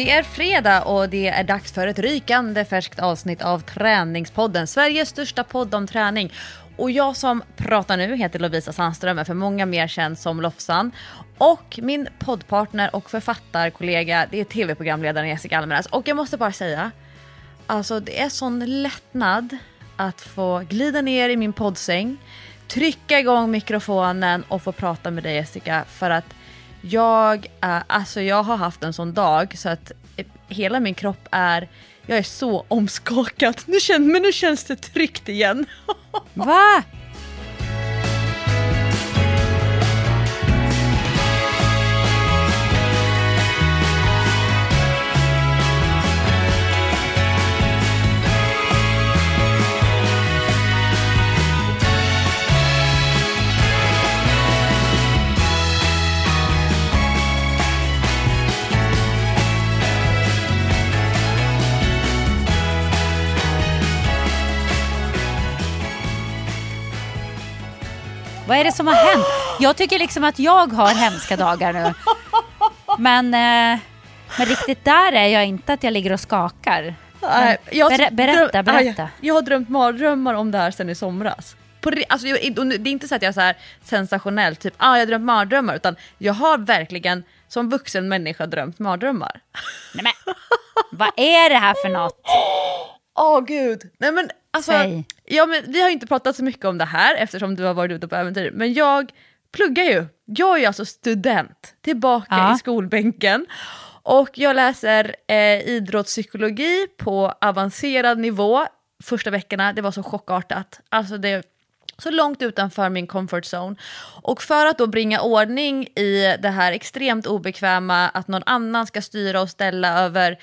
Det är fredag och det är dags för ett rykande färskt avsnitt av Träningspodden, Sveriges största podd om träning. Och jag som pratar nu heter Lovisa Sandström, är för många mer känd som Lofsan. Och min poddpartner och författarkollega, det är tv-programledaren Jessica Almenäs. Och jag måste bara säga, alltså det är sån lättnad att få glida ner i min poddsäng, trycka igång mikrofonen och få prata med dig Jessica för att jag, eh, alltså jag har haft en sån dag så att hela min kropp är, jag är så omskakad. Nu känns, men nu känns det tryggt igen. Va? Vad är det som har hänt? Jag tycker liksom att jag har hemska dagar nu. Men, eh, men riktigt där är jag inte att jag ligger och skakar. Nej, jag, ber- berätta, berätta. Jag har drömt mardrömmar om det här sen i somras. På, alltså, det är inte så att jag är så här sensationell, typ ah, jag har drömt mardrömmar, utan jag har verkligen som vuxen människa drömt mardrömmar. Nej, men, vad är det här för något? Åh gud! Nej men alltså, Säg. Ja, men, vi har inte pratat så mycket om det här eftersom du har varit ute på äventyr, men jag pluggar ju. Jag är ju alltså student, tillbaka Ja. i skolbänken. Och jag läser eh, idrottspsykologi på avancerad nivå. Första veckorna, det var så chockartat. Alltså det så långt utanför min comfort zone. Och för att då bringa ordning i det här extremt obekväma, att någon annan ska styra och ställa över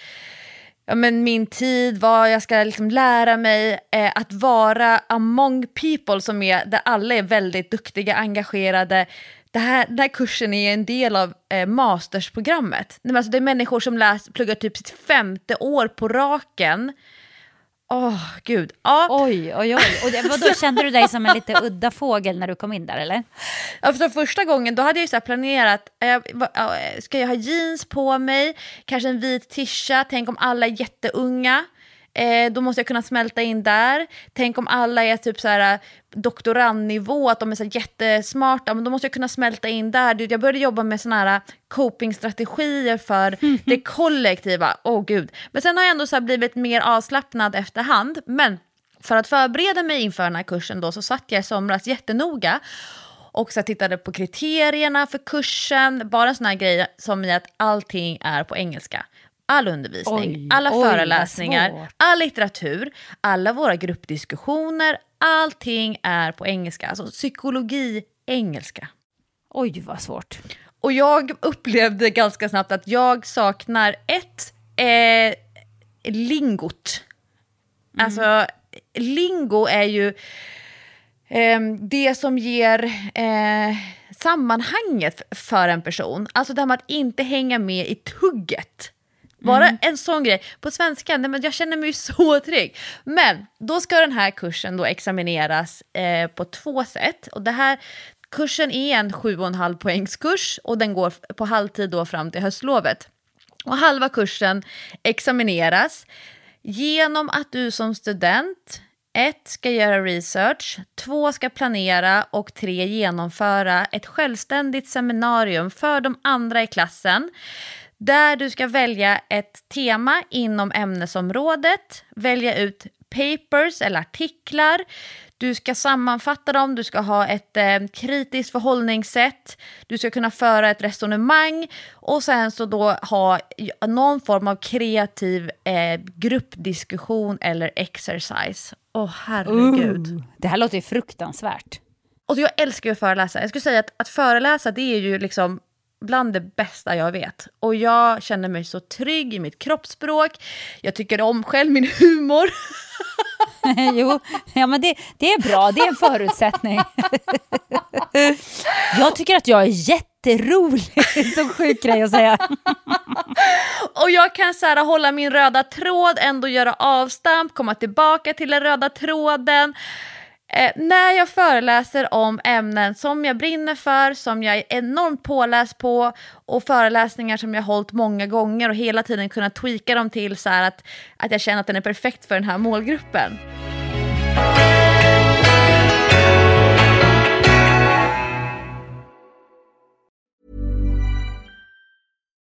ja, men min tid, vad jag ska liksom lära mig, eh, att vara among people som är, där alla är väldigt duktiga, engagerade. Det här, den här kursen är en del av eh, mastersprogrammet. Nej, Alltså, det är människor som läs, pluggar typ sitt femte år på raken. Åh, gud. Ja, Oj, oj, oj. Och det, vadå, kände du dig som en lite udda fågel när du kom in där eller? Ja, för första gången då hade jag så planerat, eh, ska jag ha jeans på mig, kanske en vit tisha, tänk om alla är jätteunga. Eh, då måste jag kunna smälta in där. Tänk om alla är typ så här eh, doktorandnivå, att de är så jättesmarta, men då måste jag kunna smälta in där. Jag började jobba med såna här copingstrategier för det kollektiva. Åh gud. Men sen har jag ändå så blivit mer avslappnad efterhand. Men för att förbereda mig inför den här kursen då så satt jag i somras jättenoga och så tittade på kriterierna för kursen, bara en sån här grej som i att allting är på engelska. All undervisning, Oj, alla oj, föreläsningar, all litteratur, alla våra gruppdiskussioner, allting är på engelska. Alltså psykologi, engelska. Oj, vad svårt. Och jag upplevde ganska snabbt att jag saknar ett, eh, lingot. Alltså, lingo är ju eh, det som ger eh, sammanhanget för en person. Alltså det här med att inte hänga med i tugget. Bara en sån grej. På svenska, nej men jag känner mig så trygg. Men då ska den här kursen då examineras eh, på två sätt. Och det här, kursen är en 7,5 poängskurs och den går på halvtid då fram till höstlovet. Och halva kursen examineras genom att du som student ett ska göra research, två ska planera och tre genomföra ett självständigt seminarium för de andra i klassen där du ska välja ett tema inom ämnesområdet, välja ut papers eller artiklar, du ska sammanfatta dem, du ska ha ett eh, kritiskt förhållningssätt, du ska kunna föra ett resonemang och sen så då ha någon form av kreativ eh, gruppdiskussion eller exercise. Åh herregud. Uh, det här låter ju fruktansvärt. Och jag älskar ju att föreläsa. Jag skulle säga att, att föreläsa det är ju liksom bland det bästa jag vet. Och jag känner mig så trygg i mitt kroppsspråk. Jag tycker om själv min humor. jo, ja, men det, det är bra. Det är en förutsättning. jag tycker att jag är jätterolig. Så sjuk grej att säga. Och jag kan så här, hålla min röda tråd, ändå göra avstamp, komma tillbaka till den röda tråden. Eh, när jag föreläser om ämnen som jag brinner för, som jag är enormt påläst på och föreläsningar som jag hållit många gånger och hela tiden kunnat tweaka dem till så att, att jag känner att den är perfekt för den här målgruppen.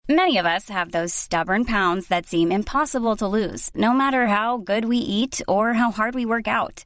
Many of us have those stubborn pounds that seem impossible to lose, no matter how good we eat or how hard we work out.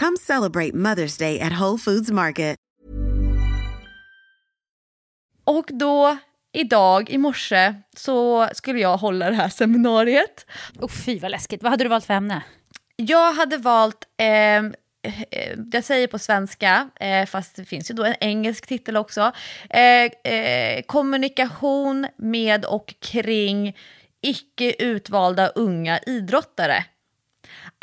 Come celebrate Mother's Day at Whole Foods Market. Och då, idag, i morse, så skulle jag hålla det här seminariet. Oh, fy vad läskigt. Vad hade du valt för ämne? Jag hade valt, eh, eh, jag säger på svenska, eh, fast det finns ju då en engelsk titel också, eh, eh, kommunikation med och kring icke utvalda unga idrottare.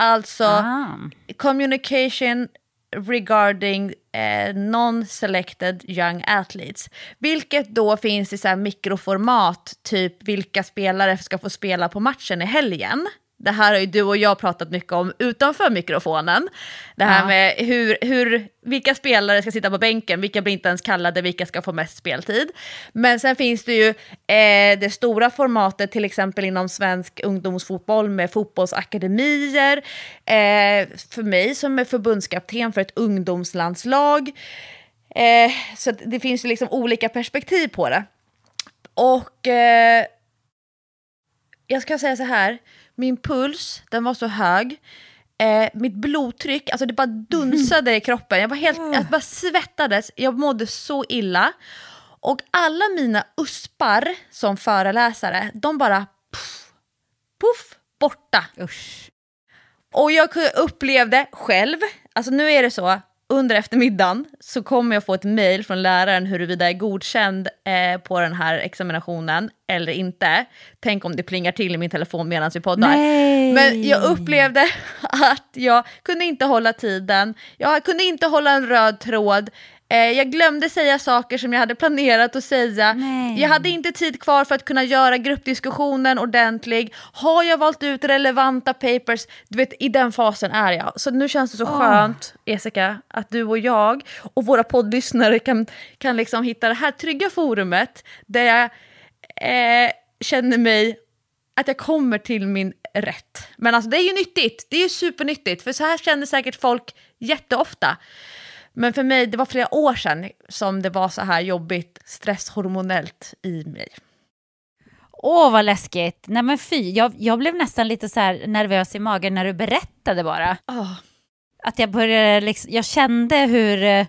Alltså Ah. communication regarding eh, non-selected young athletes. Vilket då finns i så mikroformat, typ vilka spelare ska få spela på matchen i helgen. Det här har ju du och jag pratat mycket om utanför mikrofonen. Det här Ja. med hur, hur, vilka spelare ska sitta på bänken, vilka blir inte ens kallade, vilka ska få mest speltid. Men sen finns det ju eh, det stora formatet, till exempel inom svensk ungdomsfotboll med fotbollsakademier. Eh, för mig som är förbundskapten för ett ungdomslandslag. Eh, så det finns ju liksom olika perspektiv på det. Och eh, jag ska säga så här, min puls, den var så hög. Eh, mitt blodtryck, alltså det bara dunsade i kroppen. Jag, var helt, jag bara svettades, jag mådde så illa. Och alla mina uspar som föreläsare, de bara puff, puff, borta. Usch. Och jag upplevde själv, alltså nu är det så, under eftermiddagen så kommer jag få ett mejl från läraren huruvida jag är godkänd eh, på den här examinationen eller inte. Tänk om det plingar till i min telefon medan vi poddar. Nej. Men jag upplevde att jag kunde inte hålla tiden, jag kunde inte hålla en röd tråd, jag glömde säga saker som jag hade planerat att säga. Nej. Jag hade inte tid kvar för att kunna göra gruppdiskussionen ordentlig. Har jag valt ut relevanta papers? Du vet, i den fasen är jag. Så nu känns det så skönt, Jessica, att du och jag och våra poddlyssnare kan, kan liksom hitta det här trygga forumet där jag eh, känner mig att jag kommer till min rätt. Men alltså det är ju nyttigt, det är ju supernyttigt, för så här känner säkert folk jätteofta. Men för mig, det var flera år sedan som det var så här jobbigt stresshormonellt i mig. Åh, vad läskigt. Nej men fy, jag, jag blev nästan lite så nervös i magen när du berättade bara. Oh. Att jag började liksom, jag kände hur, eh,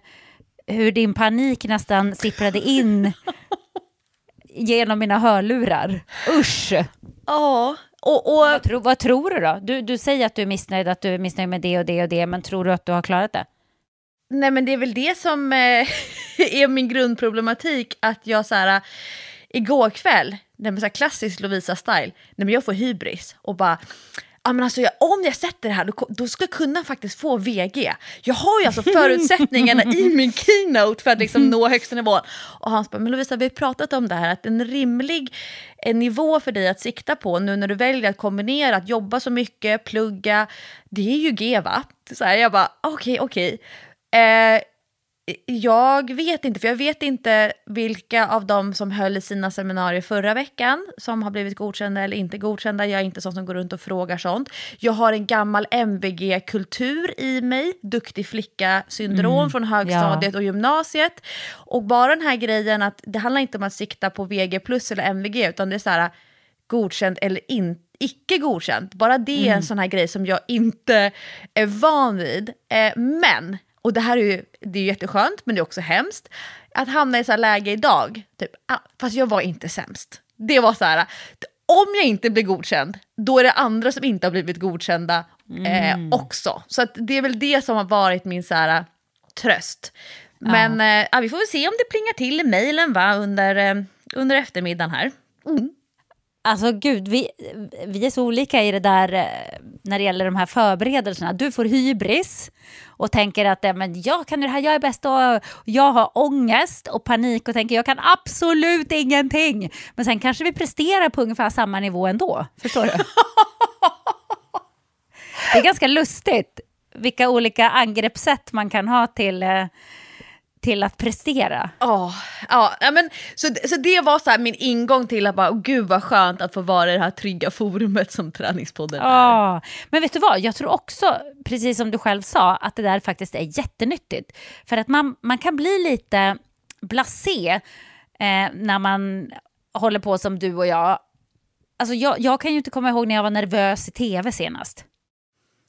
hur din panik nästan sipprade in genom mina hörlurar. Usch! Ja, och, och Vad, tro, vad tror du då? Du, du säger att du är missnöjd, att du är missnöjd med det och det och det, men tror du att du har klarat det? Nej men det är väl det som eh, är min grundproblematik, att jag så här, igår kväll, nej men så här klassisk Lovisa-style, nej men jag får hybris och bara Ja, men alltså, jag, om jag sätter det här, då, då ska jag kunna faktiskt få VG. Jag har ju alltså förutsättningarna i min keynote för att liksom nå högsta nivån. Och Hans bara, men Lovisa, vi har pratat om det här, att en rimlig en nivå för dig att sikta på nu när du väljer att kombinera, att jobba så mycket, plugga, det är ju G va? Så här, jag bara, okej, okej. Eh, jag vet inte, för jag vet inte vilka av dem som höll sina seminarier förra veckan som har blivit godkända eller inte godkända. Jag är inte sån som går runt och frågar sånt. Jag har en gammal MVG-kultur i mig, duktig flicka-syndrom från högstadiet och gymnasiet. Och bara den här grejen att det handlar inte om att sikta på VG plus eller MVG, utan det är så här godkänd eller in, icke godkänt. Bara det är en sån här grej som jag inte är van vid. Eh, men, och det här är ju det är jätteskönt, men det är också hemskt, att hamna i så här läge idag, typ, ah, fast jag var inte sämst. Det var så här, om jag inte blir godkänd, då är det andra som inte har blivit godkända eh, också. Så att det är väl det som har varit min så här, tröst. Men eh, ja, vi får väl se om det plingar till i mejlen under, eh, under eftermiddagen här. Alltså gud, vi, vi är så olika i det där eh, när det gäller de här förberedelserna. Du får hybris och tänker att men jag kan det här, jag är bäst och jag har ångest och panik och tänker jag kan absolut ingenting. Men sen kanske vi presterar på ungefär samma nivå ändå. Förstår du? Det är ganska lustigt vilka olika angreppssätt man kan ha till, eh, till att prestera. Ja, ja, ja, men, så, så det var så min ingång till att bara, oh, gud vad skönt att få vara i det här trygga forumet som Träningspodden är. Ja, men vet du vad? Jag tror också, precis som du själv sa, att det där faktiskt är jättenyttigt. För att man, man kan bli lite blasé eh, när man håller på som du och jag. Alltså jag, jag kan ju inte komma ihåg när jag var nervös i tv senast.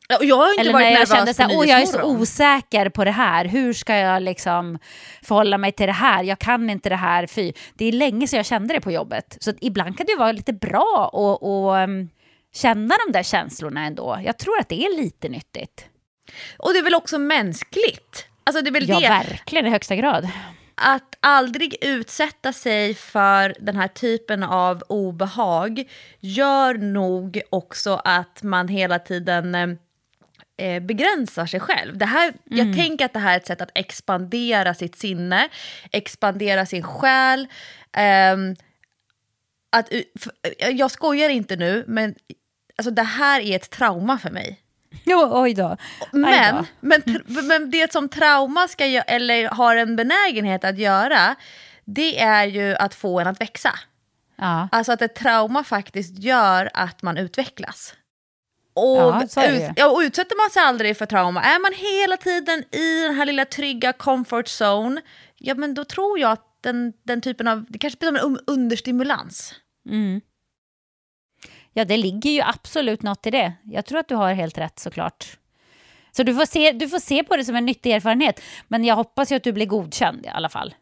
Jag har inte Eller varit när jag kände att jag är så osäker på det här. Hur ska jag liksom förhålla mig till det här? Jag kan inte det här. Fy. Det är länge sedan jag kände det på jobbet. Så ibland kan det vara lite bra att och, um, känna de där känslorna ändå. Jag tror att det är lite nyttigt. Och det är väl också mänskligt? Alltså det är väl Ja, det, verkligen i högsta grad. att aldrig utsätta sig för den här typen av obehag gör nog också att man hela tiden eh, begränsar sig själv. Det här, Jag tänker att det här är ett sätt att expandera sitt sinne, expandera sin själ. ehm, att, u- f- jag skojar inte nu, men alltså, det här är ett trauma för mig. Jo, oj då. Men, då. men, tr- men det som trauma ska eller har en benägenhet att göra, det är ju att få en att växa. Ja. Alltså att ett trauma faktiskt gör att man utvecklas. Och, Ja, ut, ja, och utsätter man sig aldrig för trauma, är man hela tiden i den här lilla trygga comfort zone, ja men då tror jag att den, den typen av, det kanske blir som en understimulans. Mm. Ja, det ligger ju absolut något i det. Jag tror att du har helt rätt såklart. Så du får, se, du får se på det som en nyttig erfarenhet. Men jag hoppas ju att du blir godkänd i alla fall.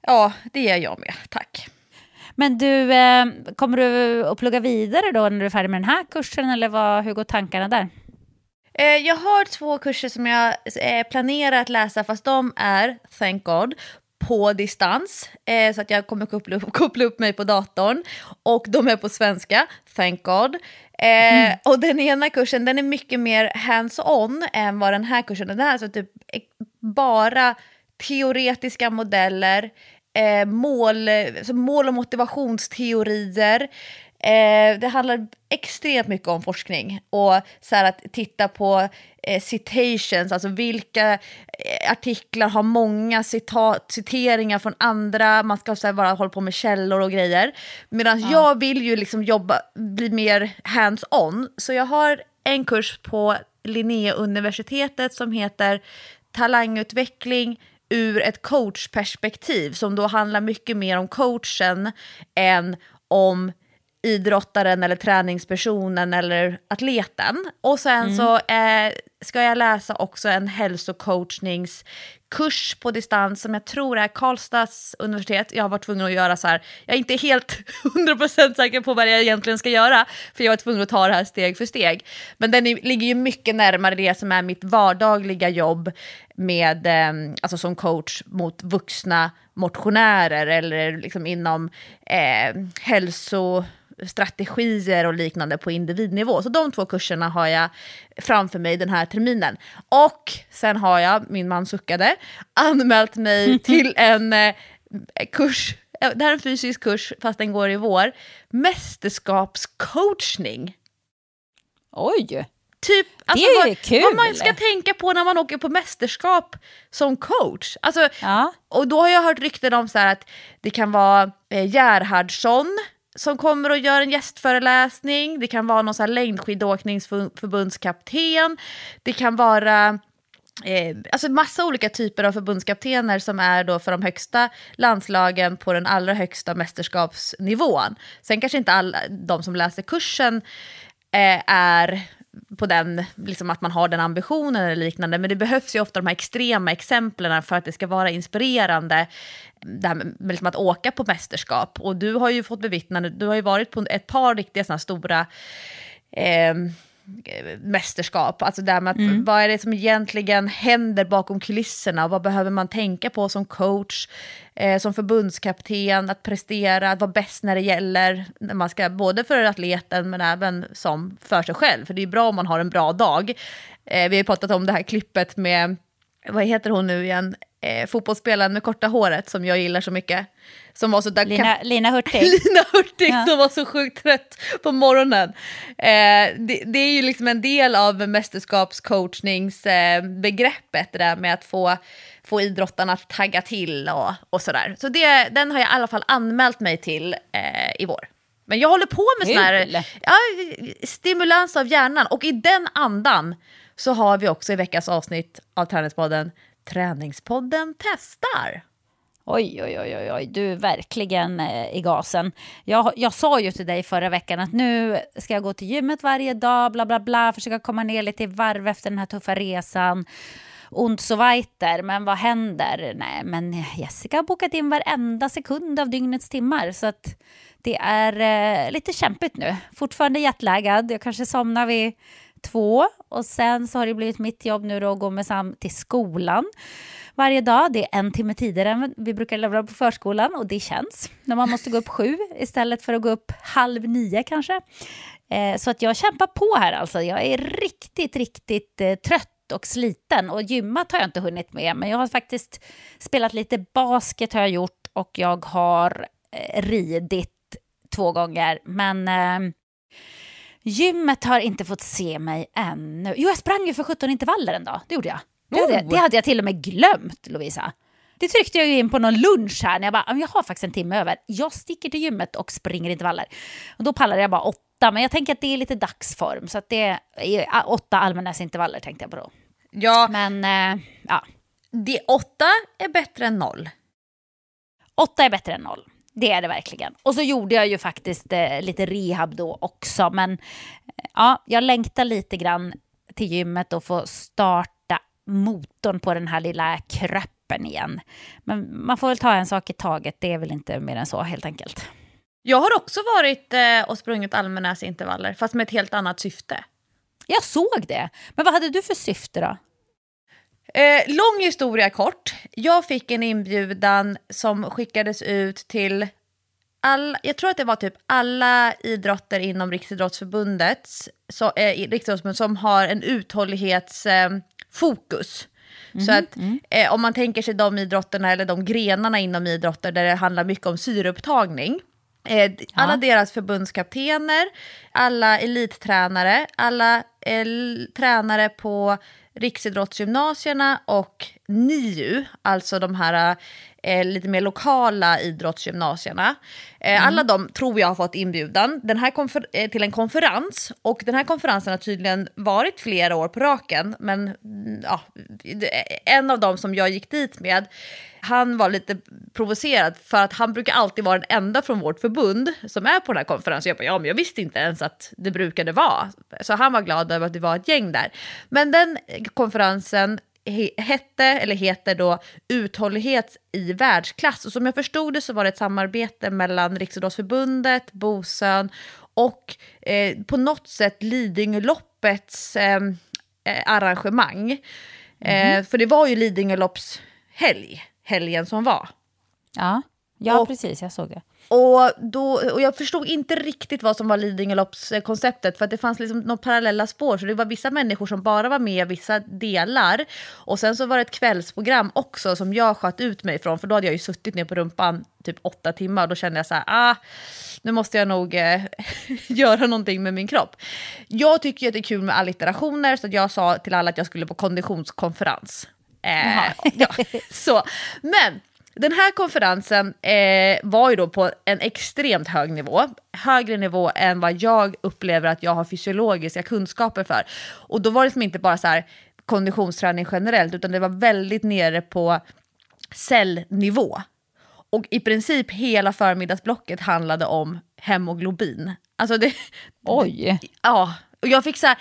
Ja, det är jag med, tack. Men du, eh, kommer du att plugga vidare då när du är färdig med den här kursen eller vad, hur går tankarna där? Eh, Jag har två kurser som jag eh, planerar att läsa, fast de är, thank God, på distans. Eh, Så att jag kommer koppla upp, koppla upp mig på datorn. Och de är på svenska, thank God. Eh, Och den ena kursen den är mycket mer hands-on än vad den här kursen är. Den här är alltså typ bara teoretiska modeller, eh, mål, så mål och motivationsteorier. Eh, det handlar extremt mycket om forskning och så här att titta på eh, citations, alltså vilka eh, artiklar har många citat, citeringar från andra, man ska så här bara hålla på med källor och grejer. Medan jag vill ju liksom jobba, bli mer hands-on, så jag har en kurs på Linnéuniversitetet som heter talangutveckling ur ett coachperspektiv som då handlar mycket mer om coachen än om idrottaren eller träningspersonen eller atleten. Och sen så eh, ska jag läsa också en kurs på distans som jag tror är Karlstads universitet. Jag har varit tvungen att göra så här, jag är inte helt 100% säker på vad jag egentligen ska göra, för jag var tvungen att ta det här steg för steg. Men den är, ligger ju mycket närmare det som är mitt vardagliga jobb med, eh, alltså som coach mot vuxna motionärer eller liksom inom eh, hälsostrategier och liknande på individnivå. Så de två kurserna har jag framför mig den här terminen. Och sen har jag, min man suckade, anmält mig till en eh, kurs, eh, det här är en fysisk kurs fast den går i vår, mästerskapscoachning. Oj! Typ, alltså, är ju vad, kul. vad man ska tänka på när man åker på mästerskap som coach. Alltså, Ja. och då har jag hört rykten om så här att det kan vara eh, Gerhardsson som kommer och gör en gästföreläsning. Det kan vara någon så här längdskidåkningsförbundskapten. Det kan vara eh, alltså massa olika typer av förbundskaptener som är då för de högsta landslagen på den allra högsta mästerskapsnivån. Sen kanske inte alla de som läser kursen eh, är på den, liksom att man har den ambitionen eller liknande, men det behövs ju ofta de här extrema exemplen för att det ska vara inspirerande, det här med, liksom att åka på mästerskap. Och du har ju fått bevittna, du har ju varit på ett par riktiga sådana stora eh, mästerskap. Alltså där med att, mm. vad är det som egentligen händer bakom kulisserna? Vad behöver man tänka på som coach, eh, som förbundskapten, att prestera, att vara bäst när det gäller, när man ska, både för atleten men även som för sig själv. För det är bra om man har en bra dag. Eh, vi har pratat om det här klippet med, vad heter hon nu igen, eh, fotbollsspelaren med korta håret som jag gillar så mycket. Som var så där Lina, Lina Hurtig. Lina Hurtig ja. som var så sjukt trött på morgonen. Eh, det, det, är ju liksom en del av mästerskapscoachningsbegreppet, eh, det där med att få, få idrottarna att tagga till och, och sådär. Så det, den har jag i alla fall anmält mig till eh, i vår. Men jag håller på med sån här ja, stimulans av hjärnan och i den andan så har vi också i veckans avsnitt av Träningspodden Träningspodden testar. Oj, oj, oj, oj, du är verkligen eh, i gasen. Jag, jag sa ju till dig förra veckan att nu ska jag gå till gymmet varje dag, bla bla bla, försöka komma ner lite i varv efter den här tuffa resan. Ont så weiter, men vad händer? Nej, men Jessica har bokat in varenda sekund av dygnets timmar, så att det är eh, lite kämpigt nu. Fortfarande jetlaggad, jag kanske somnar vid två och sen så har det blivit mitt jobb nu då att gå med Sam till skolan varje dag. Det är en timme tidigare än vi brukar lämna på förskolan och det känns när man måste gå upp sju istället för att gå upp halv nio kanske. Eh, så att jag kämpar på här alltså. Jag är riktigt, riktigt eh, trött och sliten och gymmat har jag inte hunnit med men jag har faktiskt spelat lite basket har jag gjort och jag har eh, ridit två gånger men eh, Gymmet har inte fått se mig ännu. Jo, jag sprang ju för 17 intervaller en dag. Det gjorde jag. Det hade, oh. det hade jag till och med glömt, Lovisa. Det tryckte jag ju in på någon lunch här när jag bara, jag har faktiskt en timme över. Jag sticker till gymmet och springer intervaller. Och då pallade jag bara åtta, men jag tänker att det är lite dagsform. Så att det är åtta allmänhetsintervaller tänkte jag på då. Ja. Men, äh, ja. Det, åtta är bättre än noll. Åtta är bättre än noll. Det är det verkligen. Och så gjorde jag ju faktiskt eh, lite rehab då också. Men eh, ja, jag längtar lite grann till gymmet och få starta motorn på den här lilla kroppen igen. Men man får väl ta en sak i taget. Det är väl inte mer än så helt enkelt. Jag har också varit eh, och sprungit allmänäsintervaller, fast med ett helt annat syfte. Jag såg det. Men vad hade du för syfte då? Eh, lång historia kort. Jag fick en inbjudan som skickades ut till alla, jag tror att det var typ alla idrotter inom Riksidrottsförbundet så, eh, Riksidrottsförbundet som har en uthållighetsfokus. Eh, mm, så att mm. eh, om man tänker sig de idrotterna eller de grenarna inom idrotter där det handlar mycket om syreupptagning. Eh, alla ja. deras förbundskaptener, alla elittränare, alla tränare på riksidrottsgymnasierna och NIU, alltså de här eh, lite mer lokala idrottsgymnasierna. Eh, mm. Alla de tror jag har fått inbjudan den här eh, till en konferens och den här konferensen har tydligen varit flera år på raken men mm, ja, en av dem som jag gick dit med han var lite provocerad för att han brukar alltid vara den enda från vårt förbund som är på den här konferensen. Jag bara, ja men jag visste inte ens att det brukade vara. Så han var glad över att det var ett gäng där. Men den konferensen hette, eller heter då, uthållighet i världsklass. Och som jag förstod det så var det ett samarbete mellan Riksidrottsförbundet, Bosön och eh, på något sätt Lidingöloppets eh, eh arrangemang. Mm. Eh, för det var ju Lidingölopps helg, helgen som var. Ja, ja och, precis, jag såg det. Och, då, och jag förstod inte riktigt vad som var Lidingöloppskonceptet för att det fanns liksom några parallella spår. Så det var vissa människor som bara var med vissa delar. Och sen så var det ett kvällsprogram också som jag sköt ut mig ifrån. För då hade jag ju suttit ner på rumpan typ åtta timmar och då kände jag så här, ah, nu måste jag nog eh, göra någonting med min kropp. Jag tycker ju att det är kul med allitterationer så jag sa till alla att jag skulle på konditionskonferens. Eh, ja, så. Men den här konferensen eh, var ju då på en extremt hög nivå. Högre nivå än vad jag upplever att jag har fysiologiska kunskaper för. Och då var det som inte bara så här konditionsträning generellt, utan det var väldigt nere på cellnivå. Och i princip hela förmiddagsblocket handlade om hemoglobin. Alltså det... Oj. Ja, och jag fick så här,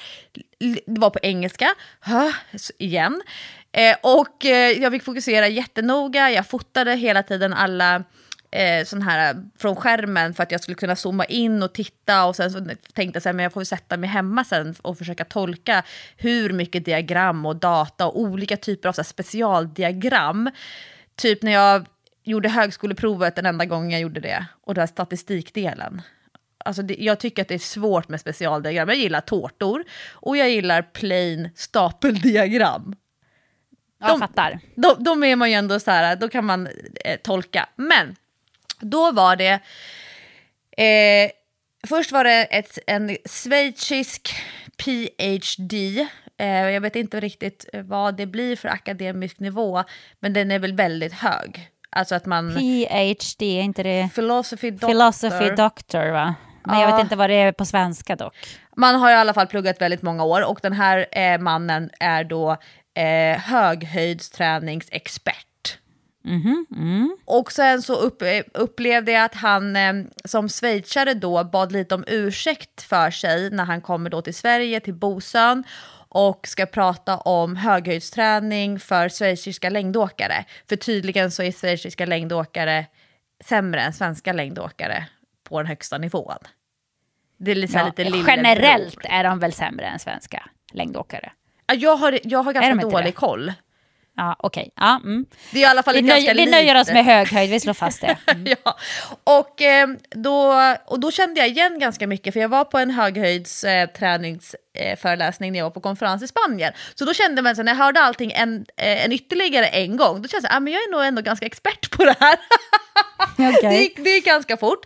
det var på engelska, hö, igen. Eh, och eh, jag fick fokusera jättenoga, jag fotade hela tiden alla eh, sån här från skärmen för att jag skulle kunna zooma in och titta och sen så tänkte jag så här, men jag får sätta mig hemma sen och försöka tolka hur mycket diagram och data och olika typer av så här, specialdiagram. Typ när jag gjorde högskoleprovet den enda gången jag gjorde det och den här statistikdelen. Alltså det, jag tycker att det är svårt med specialdiagram. Jag gillar tårtor och jag gillar plain stapeldiagram. Jag de, fattar. De, de är man ju ändå så här, då kan man eh, tolka. Men då var det... Eh, först var det ett, en schweizisk PhD. Eh, jag vet inte riktigt vad det blir för akademisk nivå, men den är väl väldigt hög. Alltså att man... PhD, är inte det? Philosophy doctor. Philosophy doctor, va? Men jag vet inte vad det är på svenska dock. Man har i alla fall pluggat väldigt många år och den här eh, mannen är då eh, höghöjdsträningsexpert. Mm -hmm. mm. Och sen så upp, eh, upplevde jag att han eh, som schweizare då bad lite om ursäkt för sig när han kommer då till Sverige, till Bosön och ska prata om höghöjdsträning för schweiziska längdåkare. För tydligen så är schweiziska längdåkare sämre än svenska längdåkare på den högsta nivån. Det är liksom ja, lite Generellt är de väl sämre än svenska längdåkare? Jag har, jag har ganska dålig koll. Ja, okej. Okay. Ja, mm. Det är i alla fall vi, nöj, vi nöjer oss med hög höjd, vi slår fast det. Mm. ja. och, eh, då, och då kände jag igen ganska mycket, för jag var på en höghöjds eh, eh, när jag var på konferens i Spanien. Så då kände man, så när jag hörde allting en, eh, en ytterligare en gång, då kände jag att ah, jag är nog ändå ganska expert på det här. okay. det, gick, det gick ganska fort.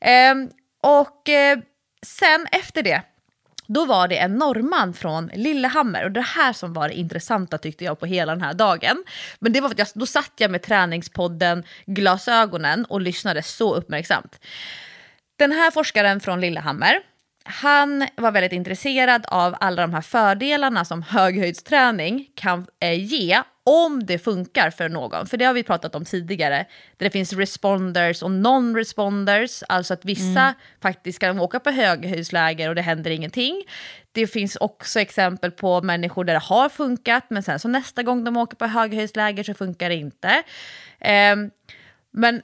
Ehm, och eh, sen efter det, då var det en norrman från Lillehammer och det här som var det intressanta tyckte jag på hela den här dagen. Men det var för att jag, då satt jag med träningspodden glasögonen och lyssnade så uppmärksamt. Den här forskaren från Lillehammer, han var väldigt intresserad av alla de här fördelarna som höghöjdsträning kan eh, ge om det funkar för någon. För det har vi pratat om tidigare. Där det finns responders och non-responders. Alltså att vissa mm. faktiskt kan åka på höghöjdsläger och det händer ingenting. Det finns också exempel på människor där det har funkat men sen så nästa gång de åker på höghöjdsläger så funkar det inte. Eh, men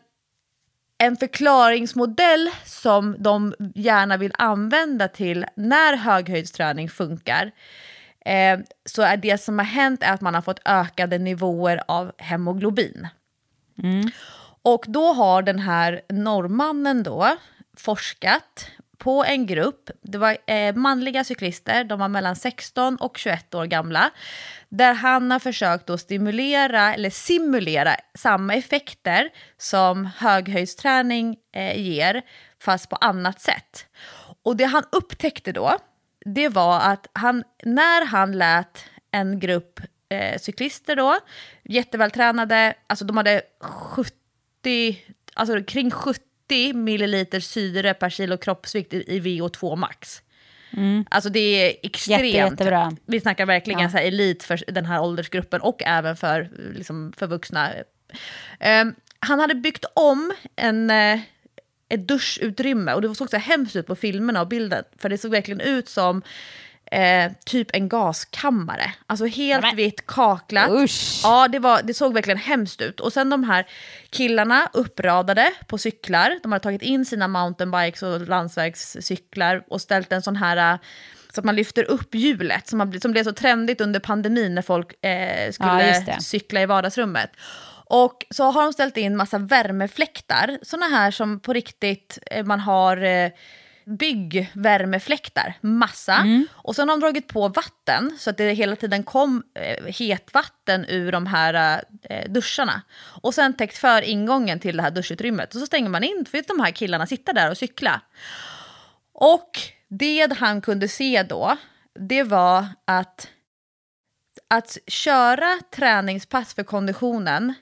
en förklaringsmodell som de gärna vill använda till när höghöjdsträning funkar eh, så är det som har hänt är att man har fått ökade nivåer av hemoglobin. Mm. Och då har den här norrmannen då forskat på en grupp, det var eh, manliga cyklister, de var mellan 16 och 21 år gamla, där han har försökt att stimulera eller simulera samma effekter som höghöjdsträning eh, ger, fast på annat sätt. Och det han upptäckte då, det var att han, när han lät en grupp eh, cyklister då, jättevältränade, alltså de hade 70, alltså kring 70 milliliter syre per kilo kroppsvikt i, i VO2 max. Mm. Alltså det är extremt. Jätte, jättebra. Vi snackar verkligen ja. så elit för den här åldersgruppen och även för, liksom, för vuxna. Um, han hade byggt om en, uh, ett duschutrymme och det såg så hemskt ut på filmerna och bilden. För det såg verkligen ut som eh, typ en gaskammare. Alltså helt Men. vitt kaklat. Usch. Ja, det, var, det såg verkligen hemskt ut. Och sen de här killarna uppradade på cyklar. De hade tagit in sina mountainbikes och landsvägscyklar och ställt en sån här eh, så att man lyfter upp hjulet som, som blev så trendigt under pandemin när folk eh, skulle ja, cykla i vardagsrummet. Och så har de ställt in massa värmefläktar, såna här som på riktigt eh, man har eh, byggvärmefläktar, massa. Mm. Och sen har de dragit på vatten så att det hela tiden kom eh, hetvatten ur de här eh, duscharna. Och sen täckt för ingången till det här duschutrymmet. Och så stänger man in, för de här killarna sitta där och cykla. Och det han kunde se då, det var att att köra träningspass för konditionen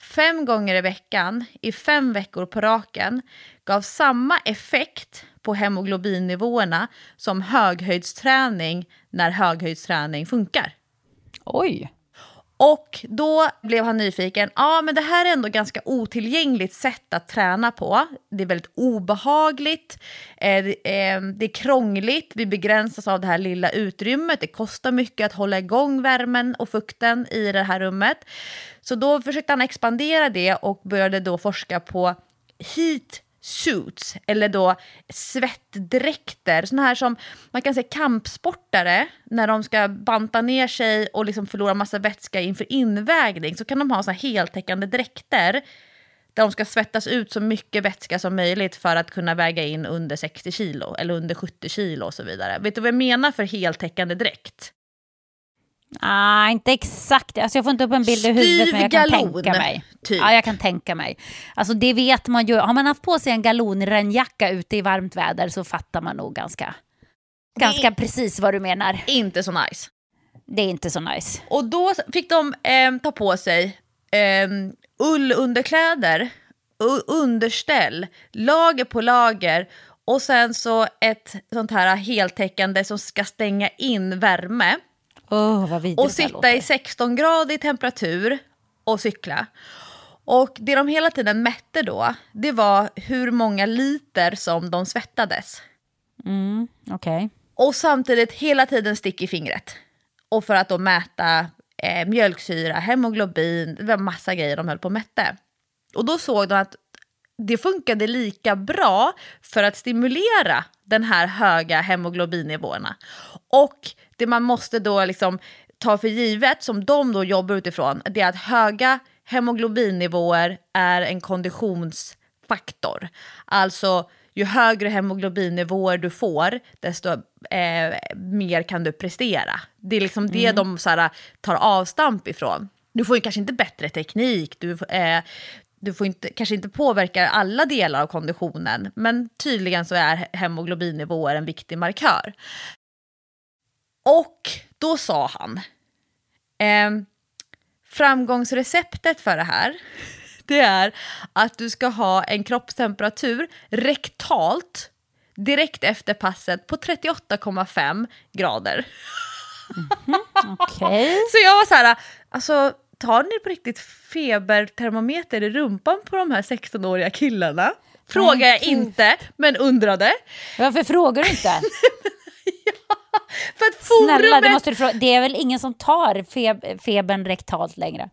fem gånger i veckan i fem veckor på raken gav samma effekt på hemoglobinnivåerna som höghöjdsträning när höghöjdsträning funkar. Oj. Och då blev han nyfiken. Ja, men det här är ändå ganska otillgängligt sätt att träna på. Det är väldigt obehagligt, eh, det, eh, det är krångligt, vi begränsas av det här lilla utrymmet. Det kostar mycket att hålla igång värmen och fukten i det här rummet. Så då försökte han expandera det och började då forska på heat suits, eller då svettdräkter. Såna här som man kan säga kampsportare, när de ska banta ner sig och liksom förlora massa vätska inför invägning, så kan de ha såna här heltäckande dräkter där de ska svettas ut så mycket vätska som möjligt för att kunna väga in under 60 kilo eller under 70 kilo och så vidare. Vet du vad jag menar för heltäckande dräkt? Ah, inte exakt. Alltså jag får inte upp en bild i huvudet, men jag kan galon, tänka mig. typ. Ja, jag kan tänka mig. Alltså det vet man ju. Har man haft på sig en galonregnjacka ute i varmt väder så fattar man nog ganska, ganska precis vad du menar. Inte så nice. Det är inte så nice. Och då fick de eh, ta på sig eh, ullunderkläder, underställ, lager på lager och sen så ett sånt här heltäckande som ska stänga in värme. Vidrigt Och sitta i låter. 16 grader temperatur och cykla. Och det de hela tiden mätte då, det var hur många liter som de svettades. Mm, Okej. Och samtidigt hela tiden stick i fingret. Och för att då mäta eh, mjölksyra, hemoglobin, det var massa grejer de höll på och mätte. Och då såg de att det funkade lika bra för att stimulera den här höga hemoglobinnivåerna. Och det man måste då liksom ta för givet, som de då jobbar utifrån, det är att höga hemoglobinnivåer är en konditionsfaktor. Alltså ju högre hemoglobinnivåer du får, desto eh, mer kan du prestera. Det är liksom det de så här, tar avstamp ifrån. Du får ju kanske inte bättre teknik, du, eh, du får inte, kanske inte påverka alla delar av konditionen, men tydligen så är hemoglobinnivåer en viktig markör. Och då sa han, ehm, framgångsreceptet för det här, det är att du ska ha en kroppstemperatur rektalt direkt efter passet på 38,5 grader. Okej. Så jag var så här, alltså tar ni på riktigt febertermometer i rumpan på de här 16-åriga killarna? Frågar jag inte, men undrade. Varför frågar du inte? För att forumet... Snälla, det, måste du fråga. det är väl ingen som tar feb febern rektalt längre?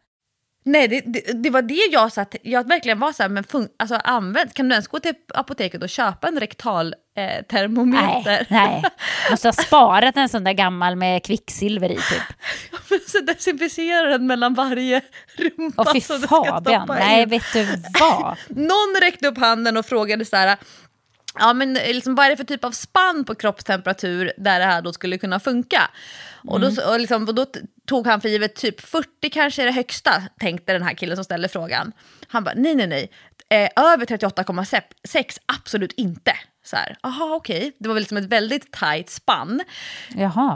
Nej, det, det, det var det jag satt, jag verkligen var så här, men fun, alltså använd, kan du ens gå till apoteket och köpa en rektal eh, termometer? Nej, nej. Måste ha sparat en sån där gammal med kvicksilver i typ. så desinficera den mellan varje rumpa Och fy Fabian, nej vet du vad? Någon räckte upp handen och frågade så här, ja men liksom, vad är det för typ av spann på kroppstemperatur där det här då skulle kunna funka? Och, då, och liksom, och då tog han för givet typ 40 kanske är det högsta, tänkte den här killen som ställde frågan. Han bara, nej nej nej, eh, över 38,6 absolut inte. Så här, aha okej, det var väl liksom ett väldigt tight spann. Jaha.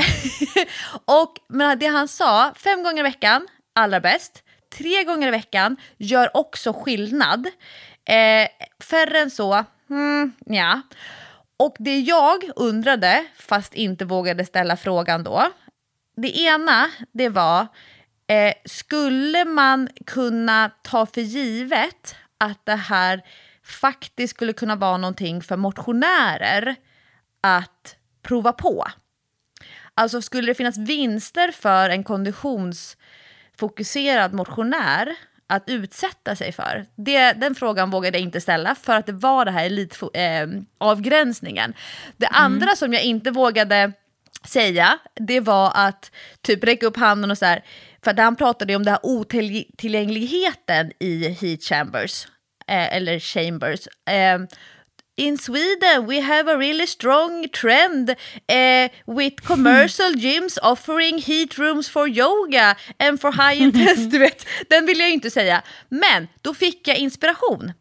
och men det han sa, fem gånger i veckan, allra bäst. Tre gånger i veckan gör också skillnad. Eh, färre än så, mm, ja. Och det jag undrade, fast inte vågade ställa frågan då. Det ena, det var, eh, skulle man kunna ta för givet att det här faktiskt skulle kunna vara någonting för motionärer att prova på? Alltså skulle det finnas vinster för en konditionsfokuserad motionär att utsätta sig för? Det, den frågan vågade jag inte ställa för att det var det här elitavgränsningen. Eh, avgränsningen. det andra som jag inte vågade säga, det var att typ räcka upp handen och så här, för han pratade ju om den här otillgängligheten i heat chambers, eh, eller chambers. Eh, in Sweden we have a really strong trend eh, with commercial gyms offering heat rooms for yoga and for high intense. du vet, den vill jag inte säga. Men då fick jag inspiration.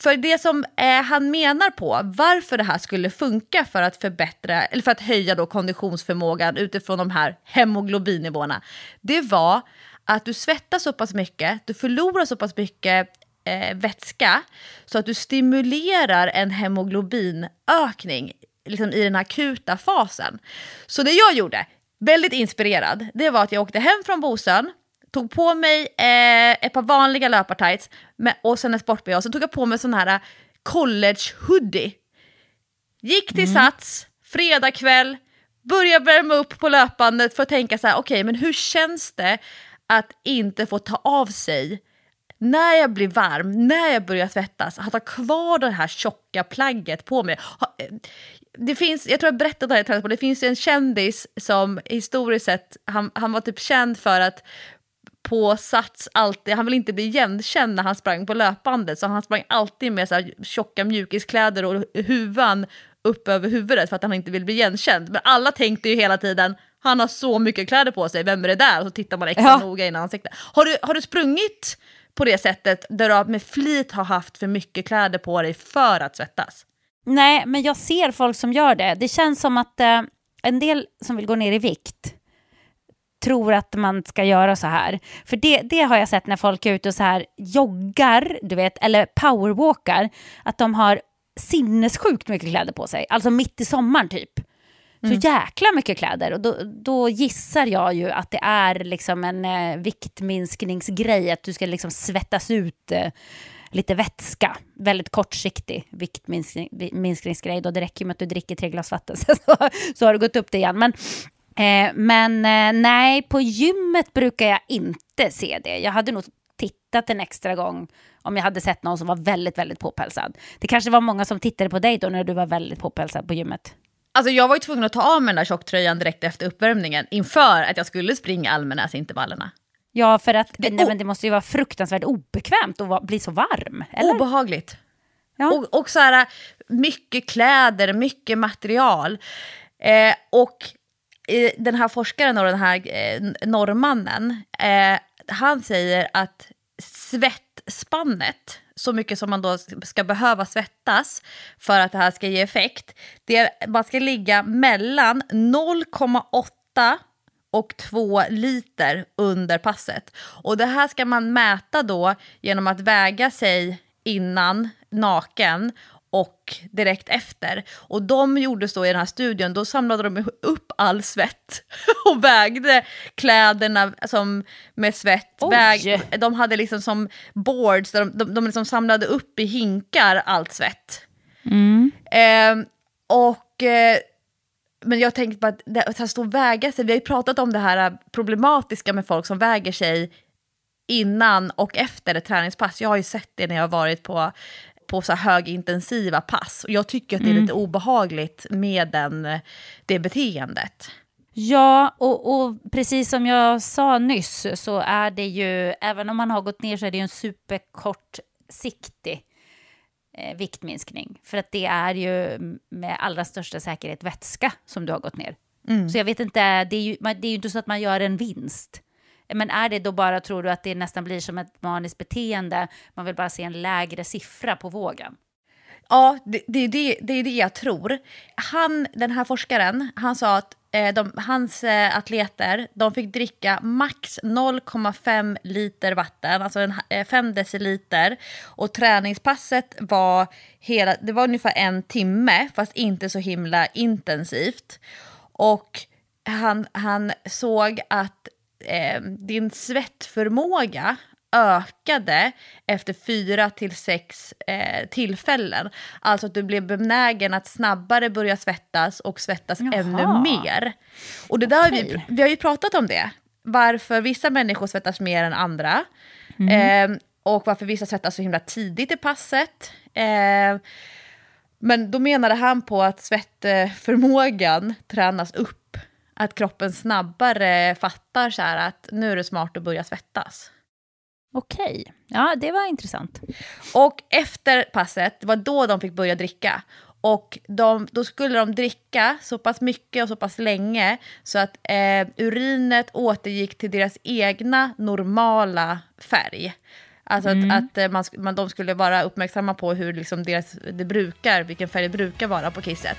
För det som eh, han menar på, varför det här skulle funka för att förbättra, eller för att höja då konditionsförmågan utifrån de här hemoglobinnivåerna, det var att du svettas så pass mycket, du förlorar så pass mycket eh, vätska så att du stimulerar en hemoglobinökning liksom i den akuta fasen. Så det jag gjorde, väldigt inspirerad, det var att jag åkte hem från Bosön, tog på mig eh, ett par vanliga löpartights med, och sen en sport och så tog jag på mig sån här college hoodie. Gick till Sats, fredag kväll, började värma upp på löpandet för att tänka så här, okej okay, men hur känns det att inte få ta av sig när jag blir varm, när jag börjar svettas, att ha kvar det här tjocka plagget på mig. Det finns, jag tror jag berättade det här, det finns en kändis som historiskt sett, han, han var typ känd för att på Sats alltid, han vill inte bli igenkänd när han sprang på löpbandet så han sprang alltid med så här tjocka mjukiskläder och huvan upp över huvudet för att han inte vill bli igenkänd. Men alla tänkte ju hela tiden, han har så mycket kläder på sig, vem är det där? Och så tittar man extra ja. noga in i ansiktet. Har du, har du sprungit på det sättet där du med flit har haft för mycket kläder på dig för att svettas? Nej, men jag ser folk som gör det. Det känns som att eh, en del som vill gå ner i vikt tror att man ska göra så här. För det, det har jag sett när folk är ute och så här joggar, du vet, eller powerwalkar, att de har sinnessjukt mycket kläder på sig, alltså mitt i sommaren typ. Så mm. jäkla mycket kläder och då, då, gissar jag ju att det är liksom en eh, viktminskningsgrej, att du ska liksom svettas ut eh, lite vätska, väldigt kortsiktig viktminskningsgrej. Då det räcker med att du dricker tre glas vatten så, så har du gått upp det igen. Men, eh, men eh, nej, på gymmet brukar jag inte se det. Jag hade nog tittat en extra gång om jag hade sett någon som var väldigt, väldigt påpälsad. Det kanske var många som tittade på dig då när du var väldigt påpälsad på gymmet. Alltså jag var ju tvungen att ta av mig den där tjocktröjan direkt efter uppvärmningen inför att jag skulle springa Almenäsintervallerna. Ja, för att det, nej, men det måste ju vara fruktansvärt obekvämt att bli så varm. Eller? Obehagligt. Ja. Och, och så här, mycket kläder, mycket material. Eh, och eh, den här forskaren och den här eh, norrmannen, eh, han säger att svettspannet, så mycket som man då ska behöva svettas för att det här ska ge effekt, det man ska ligga mellan 0,8 och 2 liter under passet. Och det här ska man mäta då genom att väga sig innan naken och direkt efter. Och de gjorde så i den här studien, då samlade de upp all svett och vägde kläderna som, med svett. Väg, de hade liksom som boards, där de, de, de liksom samlade upp i hinkar allt svett. Mm. Eh, och... Eh, men jag tänkte på att det, att stå och väga sig, vi har ju pratat om det här problematiska med folk som väger sig innan och efter ett träningspass. Jag har ju sett det när jag har varit på på så högintensiva pass. Och jag tycker att det är mm. lite obehagligt med den, det beteendet. Ja, och, och, precis som jag sa nyss så är det ju, även om man har gått ner så är det ju en superkortsiktig eh, viktminskning. För att det är ju med allra största säkerhet vätska som du har gått ner. Mm. Så jag vet inte, det är, ju, det är ju inte så att man gör en vinst. Men är det då bara, tror du att det nästan blir som ett maniskt beteende? Man vill bara se en lägre siffra på vågen. Ja, det, det, det, det är det jag tror. Han, den här forskaren, han sa att eh, de, hans eh, atleter de fick dricka max 0,5 liter vatten, alltså en, eh, 5 deciliter. Och träningspasset var, hela, det var ungefär en timme, fast inte så himla intensivt. Och han, han såg att eh, din svettförmåga ökade efter fyra till sex eh, tillfällen. Alltså att du blev benägen att snabbare börja svettas och svettas Jaha. ännu mer. Och det där okay. vi, vi har ju pratat om det. Varför vissa människor svettas mer än andra. Mm. Eh, och varför vissa svettas så himla tidigt i passet. Eh, men då menade han på att svettförmågan tränas upp att kroppen snabbare fattar så att nu är det smart att börja svettas. Okej, ja det var intressant. Och efter passet, det var då de fick börja dricka. Och de, då skulle de dricka så pass mycket och så pass länge så att eh, urinet återgick till deras egna normala färg. Alltså mm. att, att eh, man, man, de skulle vara uppmärksamma på hur liksom deras, det brukar, vilken färg det brukar vara på kisset.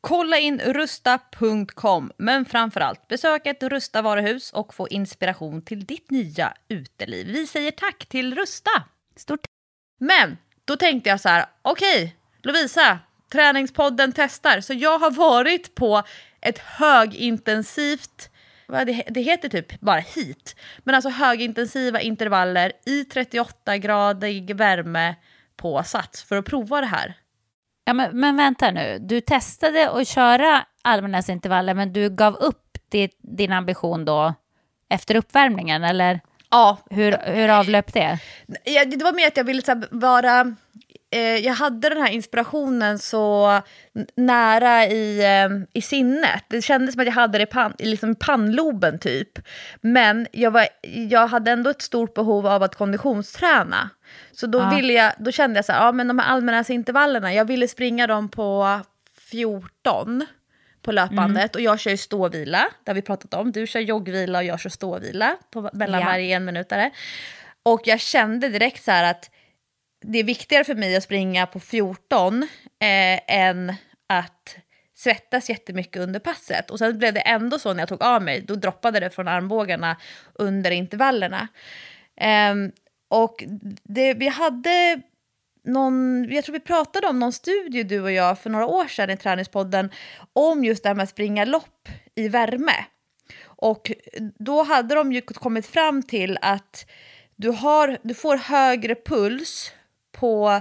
Kolla in rusta.com, men framförallt besök ett Rusta varuhus och få inspiration till ditt nya uteliv. Vi säger tack till Rusta! Stort Men då tänkte jag så här, okej Lovisa, träningspodden testar. Så jag har varit på ett högintensivt, det, det heter typ bara hit, men alltså högintensiva intervaller i 38-gradig värme på Sats för att prova det här. Ja, men, men vänta nu, du testade att köra Almenäsintervaller men du gav upp ditt, din ambition då efter uppvärmningen eller? Ja, hur, hur avlöp det? Ja, det var mer att jag ville här, vara... Eh, jag hade den här inspirationen så nära i, eh, i sinnet. Det kändes som att jag hade det i pan, i liksom pannloben typ. Men jag, var, jag hade ändå ett stort behov av att konditionsträna. Så då, Ja. ville jag, då kände jag så här, ja men de här allmänhetsintervallerna, jag ville springa dem på 14 på löpbandet och jag kör ju ståvila, det har vi pratat om. Du kör joggvila och jag kör ståvila på, mellan Ja. varje enminutare. Och jag kände direkt så här att det är viktigare för mig att springa på 14 eh, än att svettas jättemycket under passet. Och sen blev det ändå så när jag tog av mig, då droppade det från armbågarna under intervallerna. Eh, och det, vi hade någon, jag tror vi pratade om någon studie du och jag för några år sedan i Träningspodden om just det här med att springa lopp i värme. Och då hade de ju kommit fram till att du, har, du får högre puls på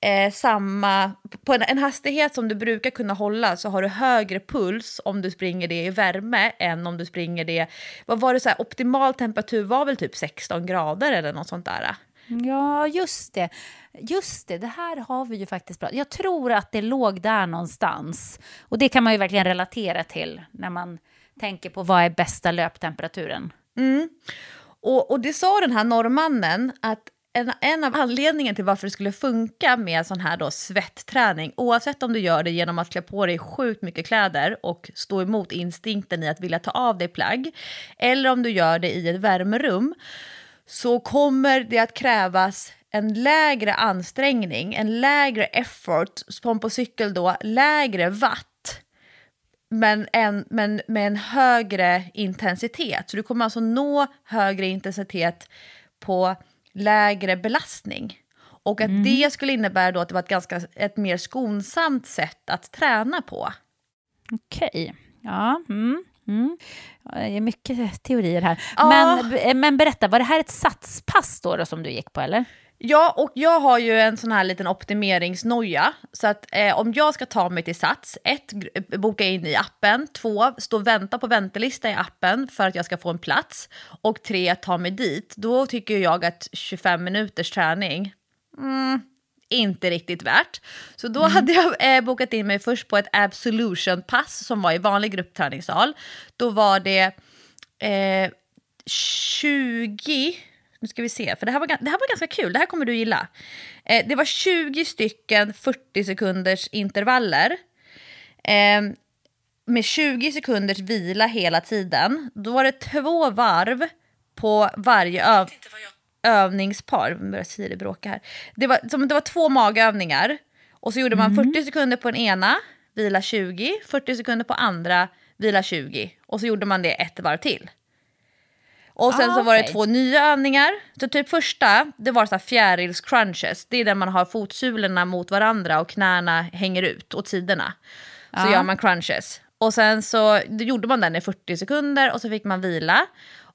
eh, samma, på en, en, hastighet som du brukar kunna hålla så har du högre puls om du springer det i värme än om du springer det, vad var det så här, optimal temperatur var väl typ 16 grader eller något sånt där? Ja, just det. Just det, det här har vi ju faktiskt pratat Jag tror att det låg där någonstans. Och det kan man ju verkligen relatera till när man tänker på vad är bästa löptemperaturen. Mm. Och, och det sa den här norrmannen att en, en av anledningarna till varför det skulle funka med sån här då svettträning, oavsett om du gör det genom att klä på dig sjukt mycket kläder och stå emot instinkten i att vilja ta av dig plagg, eller om du gör det i ett värmerum, så kommer det att krävas en lägre ansträngning, en lägre effort, som på cykel då, lägre watt, men, en, men med en högre intensitet. Så du kommer alltså nå högre intensitet på lägre belastning. Och att mm. det skulle innebära då att det var ett, ganska, ett mer skonsamt sätt att träna på. Okej, okay. ja. Mm. Mm. Det är mycket teorier här. Ja. Men, men berätta, var det här ett satspass då, då som du gick på eller? Ja, och jag har ju en sån här liten optimeringsnoja. Så att eh, om jag ska ta mig till Sats, ett, boka in i appen, två, stå och vänta på väntelista i appen för att jag ska få en plats och tre, ta mig dit. Då tycker jag att 25 minuters träning, mm, inte riktigt värt. Så då mm. hade jag eh, bokat in mig först på ett Absolution-pass som var i vanlig gruppträningssal. Då var det eh, 20 nu ska vi se, för det här var, det här var ganska kul, det här kommer du gilla. Eh, det var 20 stycken 40 sekunders intervaller. Eh, med 20 sekunders vila hela tiden. Då var det två varv på varje öv övningspar. Jag börjar Siri bråka här. Det var, som, det var två magövningar. Och så gjorde man mm. 40 sekunder på den ena, vila 20, 40 sekunder på andra, vila 20. Och så gjorde man det ett varv till. Och sen ah, så var det två nya övningar. Så typ första, det var så här fjärils crunches. Det är där man har fotsulorna mot varandra och knäna hänger ut åt sidorna. Så ah. gör man crunches. Och sen så gjorde man den i 40 sekunder och så fick man vila.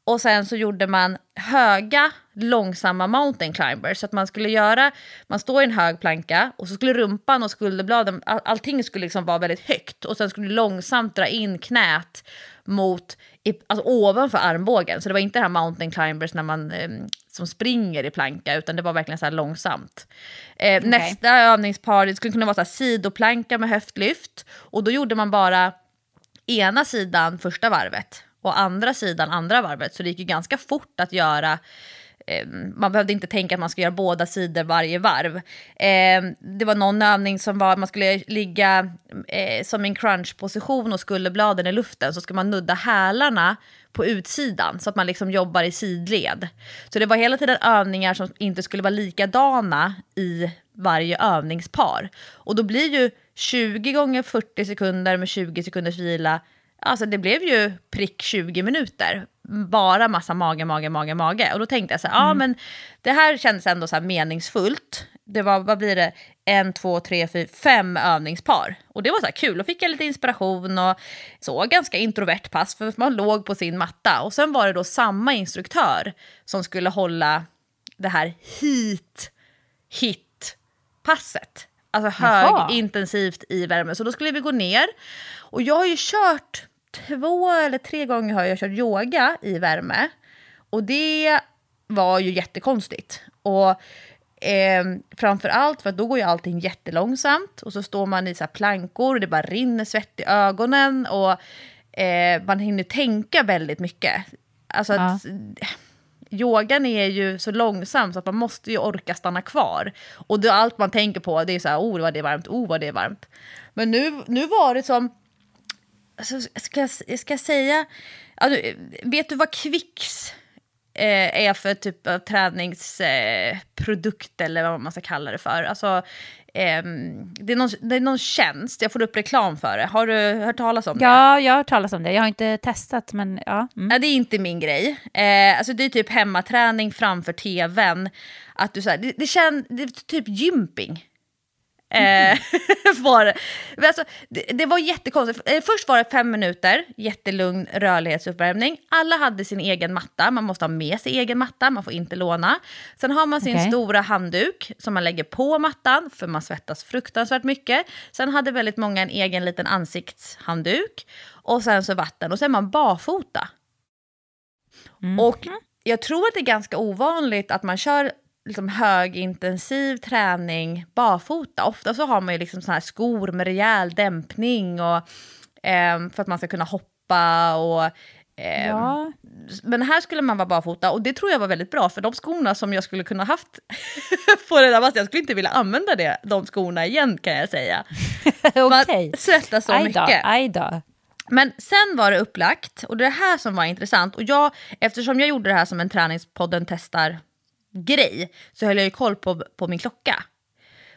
Och sen så gjorde man höga, långsamma mountain climbers. Så att man skulle göra, man står i en hög planka och så skulle rumpan och skulderbladen, all, allting skulle liksom vara väldigt högt. Och sen skulle du långsamt dra in knät mot, alltså ovanför armbågen. Så det var inte det här mountain climbers när man, eh, som springer i planka, utan det var verkligen så här långsamt. Eh, okay. Nästa övningspar, det skulle kunna vara så här sidoplanka med höftlyft. Och då gjorde man bara ena sidan första varvet och andra sidan andra varvet. Så det gick ju ganska fort att göra eh, man behövde inte tänka att man ska göra båda sidor varje varv. Eh, det var någon övning som var att man skulle ligga eh, som en crunch-position och skulderbladen i luften så ska man nudda hälarna på utsidan så att man liksom jobbar i sidled. Så det var hela tiden övningar som inte skulle vara likadana i varje övningspar. Och då blir ju 20 gånger 40 sekunder med 20 sekunders vila Alltså det blev ju prick 20 minuter. Bara massa mage, mage, mage, mage. Och då tänkte jag så här, mm. ja men det här kändes ändå så meningsfullt. Det var, vad blir det, en, två, tre, fyra, fem övningspar. Och det var så här kul, då fick jag lite inspiration och så ganska introvert pass för man låg på sin matta. Och sen var det då samma instruktör som skulle hålla det här hit, hit passet. Alltså högintensivt i värme. Så då skulle vi gå ner. Och jag har ju kört två eller tre gånger har jag kört yoga i värme. Och det var ju jättekonstigt. Och eh, framför allt för att då går ju allting jättelångsamt. Och så står man i så plankor och det bara rinner svett i ögonen. Och eh, man hinner tänka väldigt mycket. Alltså ja. att, yogan är ju så långsam så att man måste ju orka stanna kvar. Och då allt man tänker på det är så här, oh vad det är varmt, oh vad det är varmt. Men nu, nu var det som, alltså, ska, jag, ska jag säga, alltså, vet du vad kvicks eh, är för typ av träningsprodukt eh, eller vad man ska kalla det för? Alltså, ehm, det, är någon, det är någon tjänst, jag får upp reklam för det. Har du hört talas om det? Ja, jag har hört talas om det. Jag har inte testat, men ja. Mm. Ja, det är inte min grej. Eh, alltså det är typ hemmaträning framför tvn. Att du, så här, det, det, känns, det är typ gymping. Eh, var det. Alltså, det, det var jättekonstigt. Eh, Först var det fem minuter, jättelugn rörlighetsuppvärmning. Alla hade sin egen matta, man måste ha med sig egen matta, man får inte låna. Sen har man sin Okej. stora handduk som man lägger på mattan, för man svettas fruktansvärt mycket. Sen hade väldigt många en egen liten ansiktshandduk. Och sen så vatten, och sen man barfota. Och jag tror att det är ganska ovanligt att man kör liksom högintensiv träning barfota. Ofta så har man ju liksom såna här skor med rejäl dämpning och, ehm, för att man ska kunna hoppa. Och, ehm, Ja. Men här skulle man vara barfota och det tror jag var väldigt bra för de skorna som jag skulle kunna haft på det där jag skulle inte vilja använda det, de skorna igen kan jag säga. Man Okej. svettas så då, mycket. aj då. Men sen var det upplagt, och det är det här som var intressant. Och jag, eftersom jag gjorde det här som en träningspodden testar-grej, så höll jag ju koll på, på min klocka.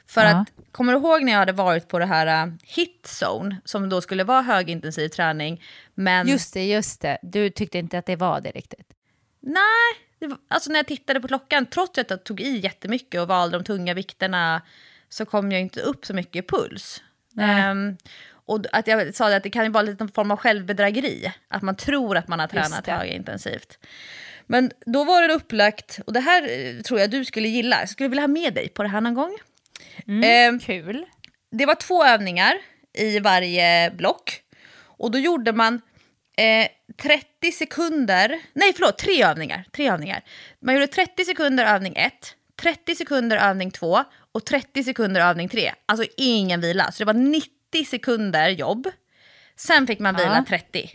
För Ja. att, kommer du ihåg när jag hade varit på det här uh, hit zone, som då skulle vara högintensiv träning, men... Just det, just det. Du tyckte inte att det var det riktigt. Nej, var, alltså när jag tittade på klockan, trots att jag tog i jättemycket och valde de tunga vikterna, så kom jag inte upp så mycket i puls. Ehm, och att jag sa att det kan ju vara en form av självbedrägeri, att man tror att man har tränat högintensivt. Men då var det upplagt, och det här eh, tror jag du skulle gilla, jag skulle vilja ha med dig på det här någon gång. Ehm, Kul. det var två övningar i varje block. Och då gjorde man eh, 30 sekunder, nej förlåt, tre övningar, tre övningar. Man gjorde 30 sekunder övning 1, 30 sekunder övning 2 och 30 sekunder övning 3. Alltså ingen vila, så det var 90 sekunder jobb. Sen fick man vila Ja. 30.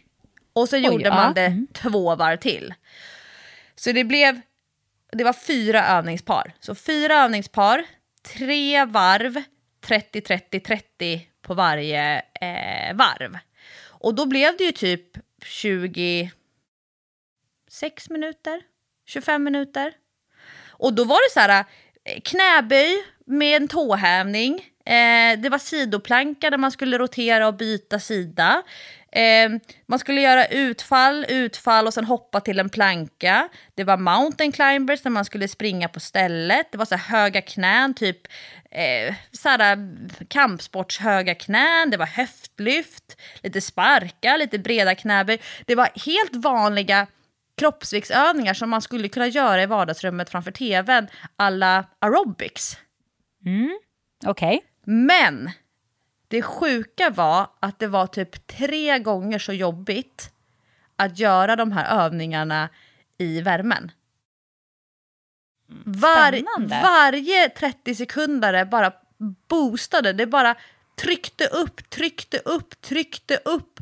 Och så gjorde ja. man det två varv till. Så det blev, det var fyra övningspar. Så fyra övningspar, tre varv, 30, 30, 30 på varje eh, varv. Och då blev det ju typ 26 minuter, 25 minuter. Och då var det så här eh, knäböj med en tåhävning. Eh, det var sidoplanka där man skulle rotera och byta sida. Eh, man skulle göra utfall, utfall och sen hoppa till en planka. Det var mountain climbers där man skulle springa på stället. Det var så höga knän, typ eh, så här, kampsports höga knän. Det var höftlyft, lite sparka, lite breda knäböj. Det var helt vanliga kroppsviktsövningar som man skulle kunna göra i vardagsrummet framför tvn, alla aerobics. Okej. Men det sjuka var att det var typ tre gånger så jobbigt att göra de här övningarna i värmen. Var, varje 30 sekunder bara boostade, det bara tryckte upp, tryckte upp, tryckte upp.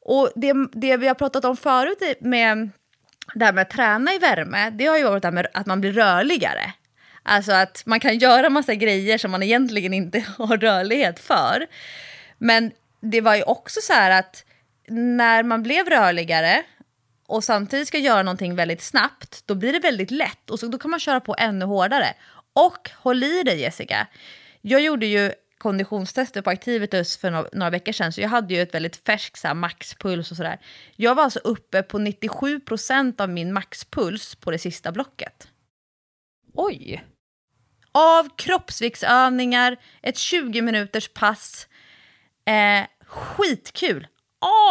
Och det, det vi har pratat om förut med det här med att träna i värme, det har ju varit det här med att man blir rörligare. Alltså att man kan göra massa grejer som man egentligen inte har rörlighet för. Men det var ju också så här att när man blev rörligare och samtidigt ska göra någonting väldigt snabbt, då blir det väldigt lätt och så, då kan man köra på ännu hårdare. Och håll i dig Jessica, jag gjorde ju konditionstester på Activitus för några, några veckor sedan, så jag hade ju ett väldigt färskt så här, maxpuls och sådär. Jag var alltså uppe på 97% av min maxpuls på det sista blocket. Oj. Av kroppsviktsövningar, ett 20 minuters pass. Eh, skitkul!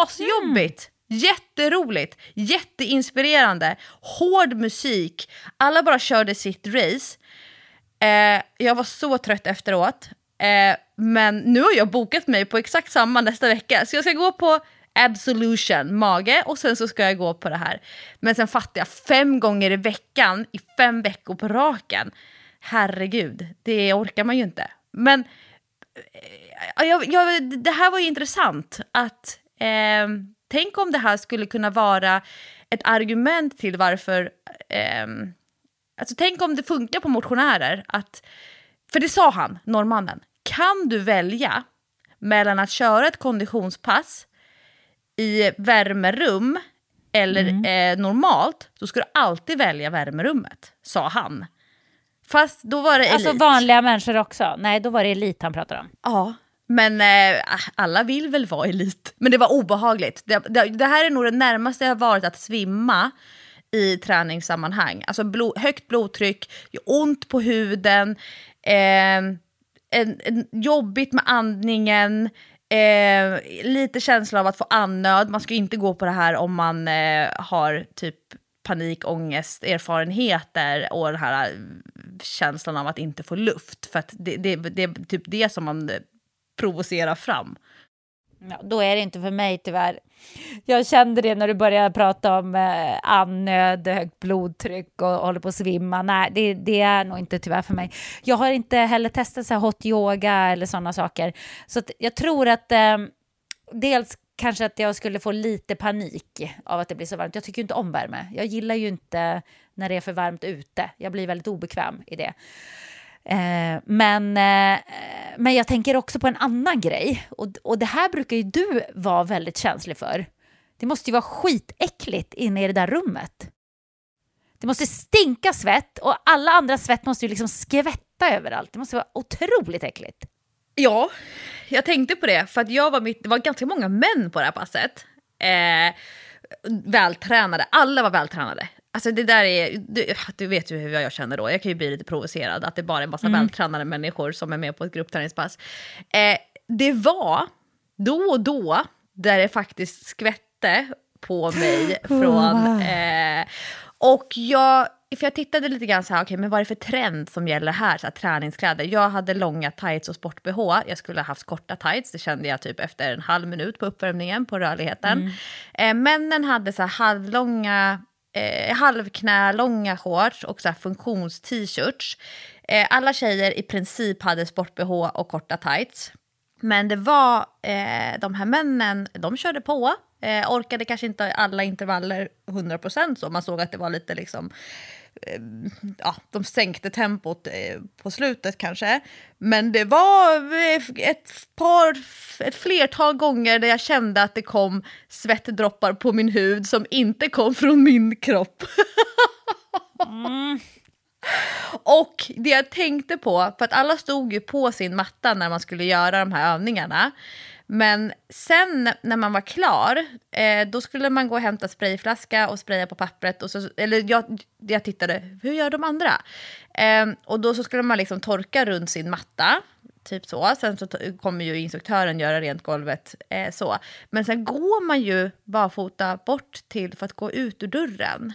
Asjobbigt! Jätteroligt, jätteinspirerande, hård musik. Alla bara körde sitt race. Eh, jag var så trött efteråt. Eh, men nu har jag bokat mig på exakt samma nästa vecka. Så jag ska gå på Absolution, mage, och sen så ska jag gå på det här. Men sen fattar jag, fem gånger i veckan i fem veckor på raken. Herregud, det orkar man ju inte. Men eh, jag, jag, det här var ju intressant. att eh, Tänk om det här skulle kunna vara ett argument till varför... Eh, alltså tänk om det funkar på motionärer. Att, för det sa han, norrmannen. Kan du välja mellan att köra ett konditionspass i värmerum eller eh, normalt, så ska du alltid välja värmerummet, sa han. Fast då var det elit. Alltså vanliga människor också? Nej, då var det elit han pratade om. Ja, men eh, alla vill väl vara elit. Men det var obehagligt. Det, det, det här är nog det närmaste jag har varit att svimma i träningssammanhang. Alltså blod, högt blodtryck, ont på huden, eh, en, en, jobbigt med andningen, eh, lite känsla av att få andnöd. Man ska inte gå på det här om man eh, har typ panik, ångest, erfarenheter och den här eh, känslan av att inte få luft. För att det, det, det är typ det som man eh, provocerar fram. Ja, då är det inte för mig tyvärr. Jag kände det när du började prata om eh, andnöd, högt blodtryck och håller på att svimma. Nej, det, det, är nog inte tyvärr för mig. Jag har inte heller testat så här hot yoga eller sådana saker. Så jag tror att eh, dels kanske att jag skulle få lite panik av att det blir så varmt. Jag tycker ju inte om värme. Jag gillar ju inte när det är för varmt ute. Jag blir väldigt obekväm i det. Eh, men, eh, men jag tänker också på en annan grej. Och, och det här brukar ju du vara väldigt känslig för. Det måste ju vara skitäckligt inne i det där rummet. Det måste stinka svett och alla andra svett måste ju liksom skvätta överallt. Det måste vara otroligt äckligt. Ja, jag tänkte på det. För att jag var mitt, det var ganska många män på det här passet. Eh, vältränade, alla var vältränade. Alltså det där är, du, du, vet ju hur jag känner då, jag kan ju bli lite provocerad att det bara är en massa mm. vältränade människor som är med på ett gruppträningspass. Eh, det var då och då där det faktiskt skvätte på mig från... Eh, och jag, för jag tittade lite grann så här, okay, men vad är det för trend som gäller här, så här, träningskläder. Jag hade långa tights och sport-bh, jag skulle ha haft korta tights, det kände jag typ efter en halv minut på uppvärmningen på rörligheten. Mm. Eh, männen hade så här halvlånga eh, halvknälånga shorts och funktions-t-shirts. Eh, alla tjejer i princip hade sport-bh och korta tights. Men det var eh, de här männen, de körde på. Eh, orkade kanske inte alla intervaller 100% så. Man såg att det var lite liksom ja, de sänkte tempot eh, på slutet kanske. Men det var eh, ett par, ett flertal gånger där jag kände att det kom svettdroppar på min hud som inte kom från min kropp. mm. Och det jag tänkte på, för att alla stod ju på sin matta när man skulle göra de här övningarna. Men sen när man var klar, eh, då skulle man gå och hämta sprayflaska och spraya på pappret. Och så, eller jag, jag tittade, hur gör de andra? Eh, och då så skulle man liksom torka runt sin matta, typ så. Sen så kommer ju instruktören göra rent golvet eh, så. Men sen går man ju barfota bort till för att gå ut ur dörren.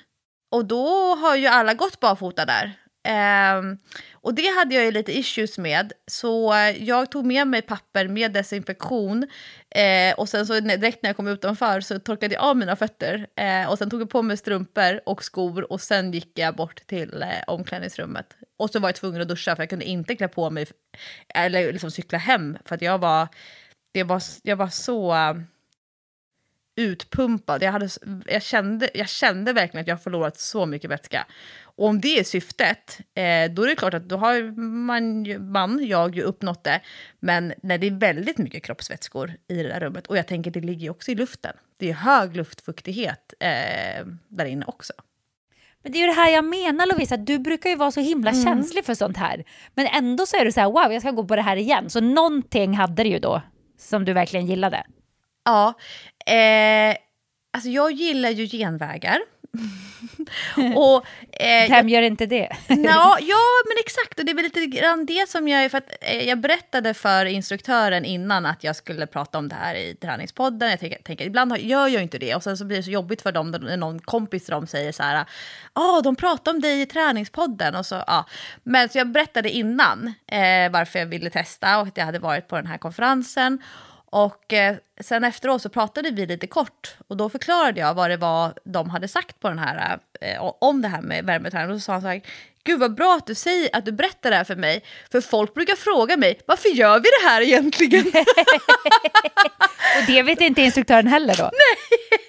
Och då har ju alla gått barfota där. Um, och det hade jag ju lite issues med, så jag tog med mig papper med desinfektion. eh, och sen så direkt när jag kom utanför så torkade jag av mina fötter. eh, och sen tog jag på mig strumpor och skor och sen gick jag bort till eh, omklädningsrummet. Och så var jag tvungen att duscha för jag kunde inte klä på mig eller liksom cykla hem för att jag var, det var, jag var så utpumpad. Jag, hade, jag, kände, jag kände verkligen att jag förlorat så mycket vätska. Och om det är syftet, eh, då är det klart att då har man, man, jag ju uppnått det. Men när det är väldigt mycket kroppsvätskor i det där rummet, och jag tänker det ligger ju också i luften. Det är hög luftfuktighet eh, där inne också. Men det är ju det här jag menar Lovisa, du brukar ju vara så himla mm. känslig för sånt här. Men ändå så är du så här, wow jag ska gå på det här igen. Så någonting hade det ju då som du verkligen gillade. Ja, eh, alltså jag gillar ju genvägar. och, eh, Vem gör inte det? ja, ja, men exakt. Och det är väl lite grann det som jag... För att, eh, jag berättade för instruktören innan att jag skulle prata om det här i träningspodden. Jag tänker, tänker ibland gör jag inte det. Och sen så blir det så jobbigt för dem när någon kompis till dem säger så här... Ja, oh, de pratar om dig i träningspodden. Och så, ja. Men så jag berättade innan eh, varför jag ville testa och att jag hade varit på den här konferensen. Och eh, sen efteråt så pratade vi lite kort och då förklarade jag vad det var de hade sagt på den här, eh, om det här med värmeträning. Och så sa han så här, gud vad bra att du säger att du berättar det här för mig. För folk brukar fråga mig, varför gör vi det här egentligen? och det vet inte instruktören heller då? Nej!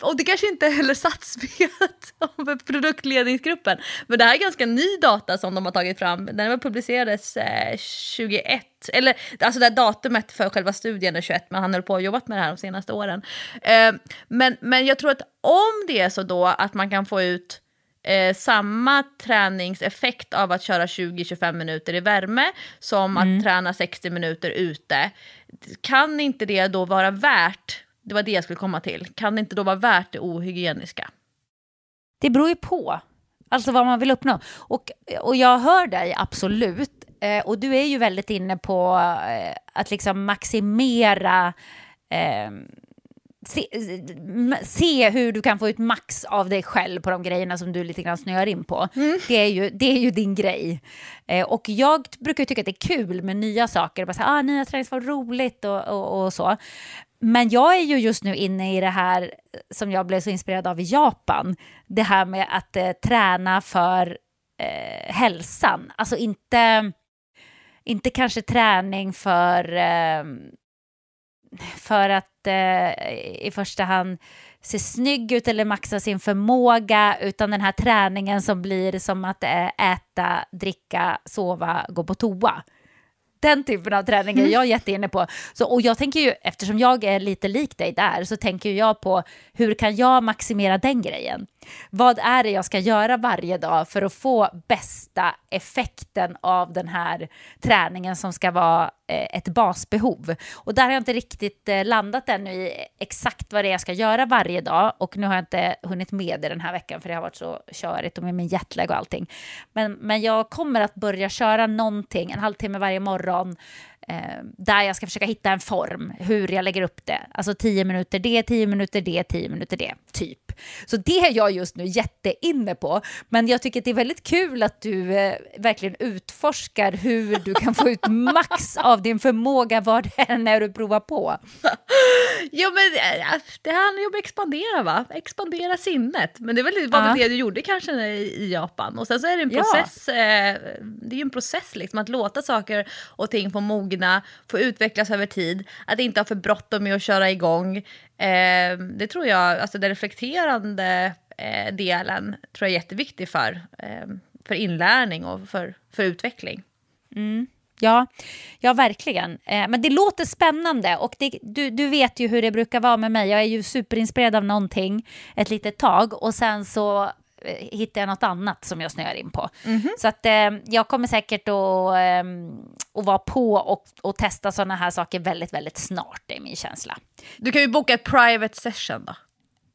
Och det kanske inte heller SATS vet om produktledningsgruppen. Men det här är ganska ny data som de har tagit fram. Den publicerades eh, 21 eller alltså det datumet för själva studien är 21, men han höll på och jobbat med det här de senaste åren. Eh, men, men jag tror att om det är så då att man kan få ut eh, samma träningseffekt av att köra 20-25 minuter i värme som att träna 60 minuter ute. Kan inte det då vara värt, det var det jag skulle komma till, kan det inte då vara värt det ohygieniska? Det beror ju på, alltså vad man vill uppnå. Och, och jag hör dig absolut. Eh, och du är ju väldigt inne på eh, att liksom maximera eh, Se, se, hur du kan få ut max av dig själv på de grejerna som du lite grann snöar in på. Mm. Det, är ju, det är ju din grej. Eh, och jag brukar tycka att det är kul med nya saker. Bara så ah, nya träningsformer, roligt och, och, och, så. Men jag är ju just nu inne i det här eh, som jag blev så inspirerad av i Japan. Det här med att eh, träna för eh, hälsan. Alltså inte, inte kanske träning för eh, för att eh, i första hand se snygg ut eller maxa sin förmåga, utan den här träningen som blir som att eh, äta, dricka, sova, gå på toa den typen av träning är mm. jag jätteinne på. Så, och jag tänker ju, eftersom jag är lite lik dig där, så tänker jag på hur kan jag maximera den grejen? Vad är det jag ska göra varje dag för att få bästa effekten av den här träningen som ska vara Eh, ett basbehov? Och där har jag inte riktigt eh, landat ännu i exakt vad det är jag ska göra varje dag och nu har jag inte hunnit med det den här veckan för det har varit så körigt och med min jetlag och allting. Men, men jag kommer att börja köra någonting, en halvtimme varje morgon eh, där jag ska försöka hitta en form, hur jag lägger upp det. Alltså 10 minuter det, 10 minuter det, 10 minuter det, typ. Så det är jag just nu jätteinne på. Men jag tycker att det är väldigt kul att du eh, verkligen utforskar hur du kan få ut max av din förmåga vad det är du provar på. jo men eh, det handlar ju om att expandera va? Expandera sinnet. Men det är väl ja. det du gjorde kanske i Japan. Och sen så är det en process, ja. eh, det är ju en process liksom att låta saker och ting få mogna, få utvecklas över tid. Att inte ha för bråttom med att köra igång. Eh, det tror jag, alltså den reflekterande eh, delen tror jag är jätteviktig för, eh, för inlärning och för, för utveckling. Mm. Ja, ja, verkligen. Eh, men det låter spännande och det, du, du vet ju hur det brukar vara med mig. Jag är ju superinspirerad av någonting ett litet tag och sen så hittar jag något annat som jag snöar in på. Mm -hmm. Så att eh, jag kommer säkert att, eh, att vara på och, och testa sådana här saker väldigt, väldigt snart, det är min känsla. Du kan ju boka ett private session då.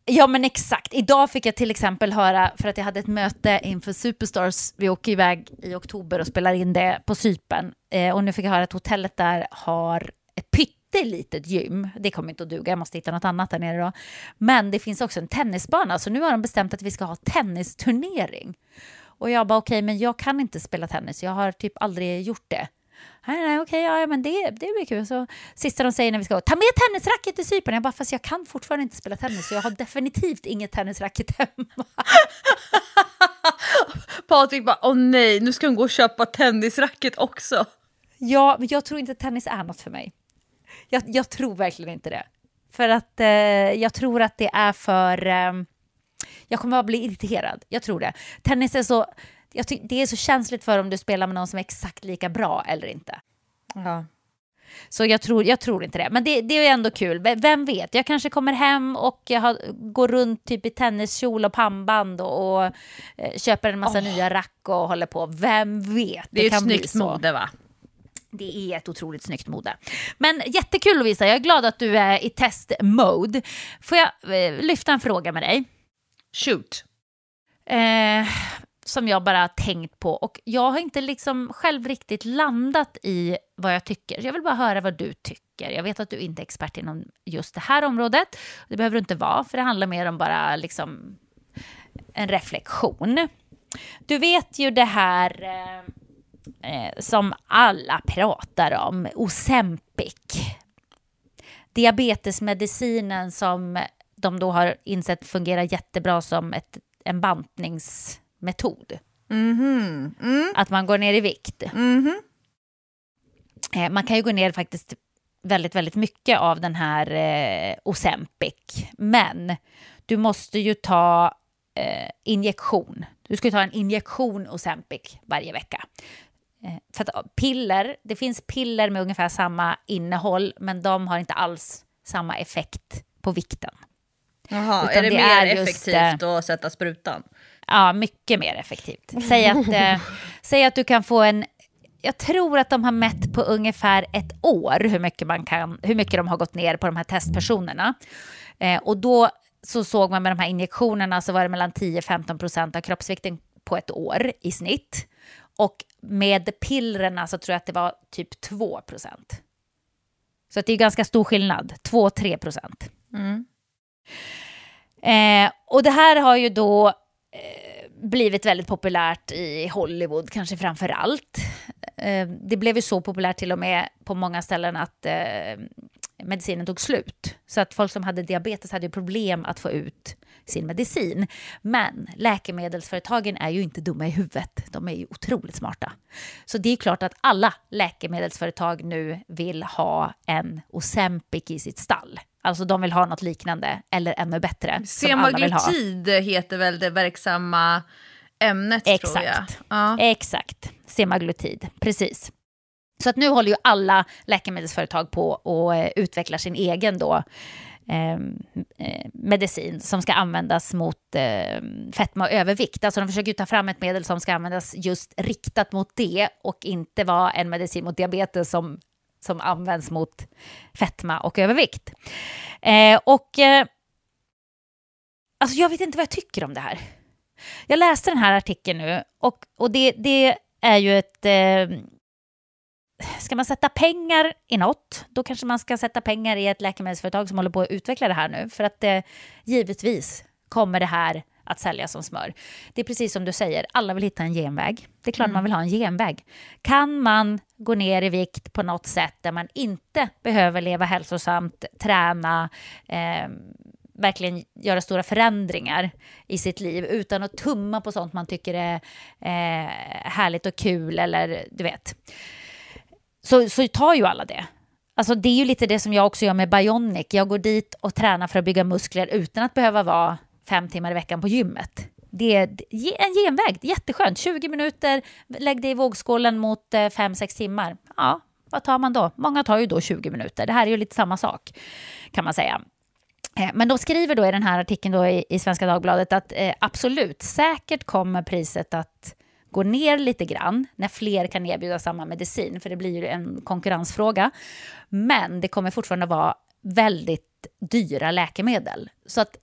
Ja men exakt. Idag fick jag till exempel höra, för att jag hade ett möte inför Superstars, vi åker iväg i oktober och spelar in det på Sypen. Eh, och nu fick jag höra att hotellet där har ett pyttelitet gym. Det kommer inte att duga, jag måste hitta något annat där nere då. Men det finns också en tennisbana, så nu har de bestämt att vi ska ha tennisturnering. Och jag bara okej, okay, men jag kan inte spela tennis, jag har typ aldrig gjort det. Nej, nej, okej, ja, men det, det blir kul. Så sista de säger när vi ska gå, ta med tennisracket till Cypern. Jag bara, fast jag kan fortfarande inte spela tennis, så jag har definitivt inget tennisracket hemma. Patrik bara, åh nej, nu ska hon gå och köpa tennisracket också. Ja, men jag tror inte tennis är något för mig. Jag, jag tror verkligen inte det. För att eh, jag tror att det är för... Eh, jag kommer att bli irriterad, jag tror det. Tennis är så det är så känsligt för om du spelar med någon som är exakt lika bra eller inte. Ja. Så jag tror, jag tror inte det. Men det, det är ändå kul. Vem vet, jag kanske kommer hem och jag har, går runt typ i tenniskjol och pannband och, och eh, köper en massa oh. nya rack och håller på. Vem vet? Det, det är ett snyggt mode va? Det är ett otroligt snyggt mode. Men jättekul Lovisa, jag är glad att du är i test-mode. Får jag eh, lyfta en fråga med dig? Shoot. Eh, som jag bara tänkt på och jag har inte liksom själv riktigt landat i vad jag tycker. Jag vill bara höra vad du tycker. Jag vet att du inte är expert inom just det här området. Det behöver du inte vara, för det handlar mer om bara liksom en reflektion. Du vet ju det här eh, eh som alla pratar om, Ozempic. Diabetesmedicinen som de då har insett fungerar jättebra som ett, en bantnings metod. Mm-hmm. Mm. Att man går ner i vikt. Mm-hmm. Eh, man kan ju gå ner faktiskt väldigt, väldigt mycket av den här eh, Ozempic. Men du måste ju ta eh, injektion. Du ska ta en injektion Ozempic varje vecka. Eh, för att piller, det finns piller med ungefär samma innehåll, men de har inte alls samma effekt på vikten. Jaha, är det, det mer är effektivt just, att sätta sprutan? Ja, mycket mer effektivt. Säg att, eh, säg att du kan få en... Jag tror att de har mätt på ungefär ett år hur mycket, man kan, hur mycket de har gått ner på de här testpersonerna. Eh, och då så såg man med de här injektionerna så var det mellan 10-15 procent av kroppsvikten på ett år i snitt. Och med pillerna så tror jag att det var typ 2 procent. Så att det är ganska stor skillnad, 2-3 procent. Mm. Eh, och det här har ju då eh, blivit väldigt populärt i Hollywood, kanske framför allt. Eh, det blev ju så populärt till och med på många ställen att eh, medicinen tog slut. Så att folk som hade diabetes hade problem att få ut sin medicin. Men läkemedelsföretagen är ju inte dumma i huvudet. De är ju otroligt smarta. Så det är klart att alla läkemedelsföretag nu vill ha en Ozempic i sitt stall. Alltså de vill ha något liknande eller ännu bättre. Semaglutid heter väl det verksamma ämnet tror jag. Exakt. Ja. Exakt, semaglutid, precis. Så att nu håller ju alla läkemedelsföretag på och eh, utvecklar sin egen då, Ehm, eh, medicin som ska användas mot eh, fetma och övervikt. Alltså de försöker ju ta fram ett medel som ska användas just riktat mot det och inte vara en medicin mot diabetes som, som används mot fetma och övervikt. Eh, och eh, alltså jag vet inte vad jag tycker om det här. Jag läste den här artikeln nu och, och det, det är ju ett... Ehm, Ska man sätta pengar i något, då kanske man ska sätta pengar i ett läkemedelsföretag som håller på att utveckla det här nu. För att eh, givetvis kommer det här att säljas som smör. Det är precis som du säger, alla vill hitta en genväg. Det är klart man vill ha en genväg. Kan man gå ner i vikt på något sätt där man inte behöver leva hälsosamt, träna, eh, verkligen göra stora förändringar i sitt liv utan att tumma på sånt man tycker är eh, härligt och kul eller du vet. Så, så tar ju alla det. Alltså det är ju lite det som jag också gör med Bionic. Jag går dit och tränar för att bygga muskler utan att behöva vara fem timmar i veckan på gymmet. Det är en genväg, jätteskönt. 20 minuter, lägg det i vågskålen mot eh, 5-6 timmar. Ja, vad tar man då? Många tar ju då 20 minuter. Det här är ju lite samma sak, kan man säga. Eh, men de skriver då i den här artikeln då i, i Svenska Dagbladet att eh, absolut, säkert kommer priset att går ner lite grann när fler kan erbjuda samma medicin, för det blir ju en konkurrensfråga. Men det kommer fortfarande vara väldigt dyra läkemedel. Så att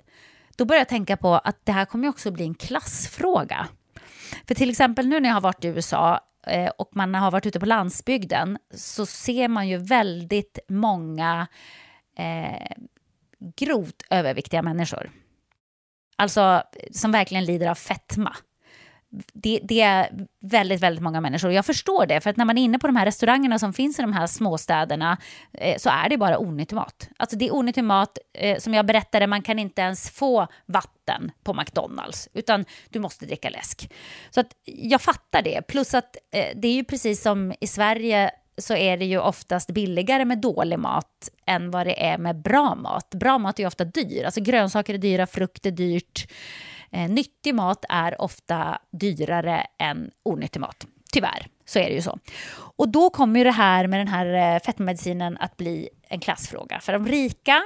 då börjar jag tänka på att det här kommer också bli en klassfråga. För till exempel nu när jag har varit i USA eh, och man har varit ute på landsbygden så ser man ju väldigt många eh, grovt överviktiga människor. Alltså som verkligen lider av fetma. Det, det, är väldigt, väldigt många människor. Jag förstår det, för att när man är inne på de här restaurangerna som finns i de här småstäderna eh, så är det bara onyttig mat. Alltså det är onyttig mat, eh, som jag berättade, man kan inte ens få vatten på McDonalds, utan du måste dricka läsk. Så att jag fattar det, plus att eh, det är ju precis som i Sverige så är det ju oftast billigare med dålig mat än vad det är med bra mat. Bra mat är ju ofta dyr, alltså grönsaker är dyra, frukt är dyrt. Eh, nyttig mat är ofta dyrare än onyttig mat. Tyvärr, så är det ju så. Och då kommer ju det här med den här eh, fettmedicinen att bli en klassfråga. För de rika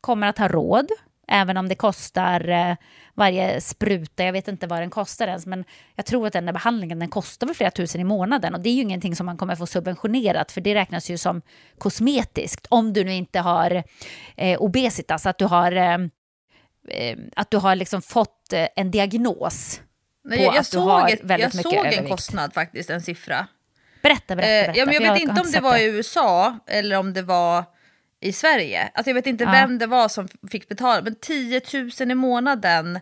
kommer att ha råd, även om det kostar eh, varje spruta, jag vet inte vad den kostar ens, men jag tror att den där behandlingen den kostar väl flera tusen i månaden och det är ju ingenting som man kommer få subventionerat för det räknas ju som kosmetiskt om du nu inte har eh, obesitas, att du har, eh, eh att du har liksom fått eh, en diagnos Nej, på jag, jag att du har ett, väldigt jag mycket såg en övervikt. kostnad faktiskt, en siffra. Berätta, berätta, Eh, berätta. ja, men jag för vet inte om det var i USA eller om det var i Sverige. Alltså jag vet inte Ja. vem det var som fick betala, men 10 000 i månaden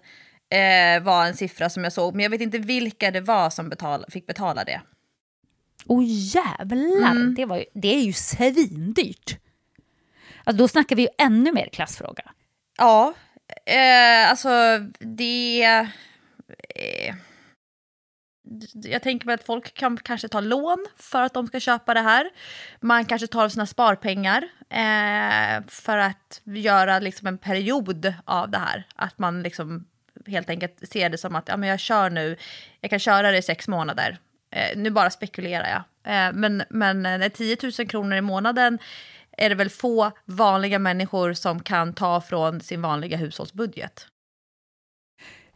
eh, var en siffra som jag såg. Men jag vet inte vilka det var som betal, fick betala det. Åh jävlar, Mm. det, var ju, det är ju svindyrt. Alltså, då snackar vi ju ännu mer klassfråga. Ja, eh, alltså det... Eh, jag tänker mig att folk kan kanske ta lån för att de ska köpa det här. Man kanske tar sina sparpengar eh, för att göra liksom en period av det här. Att man liksom helt enkelt ser det som att ja, men jag kör nu, jag kan köra det i sex månader. Eh, nu bara spekulerar jag. Eh, men, men eh, 10 000 kronor i månaden är det väl få vanliga människor som kan ta från sin vanliga hushållsbudget.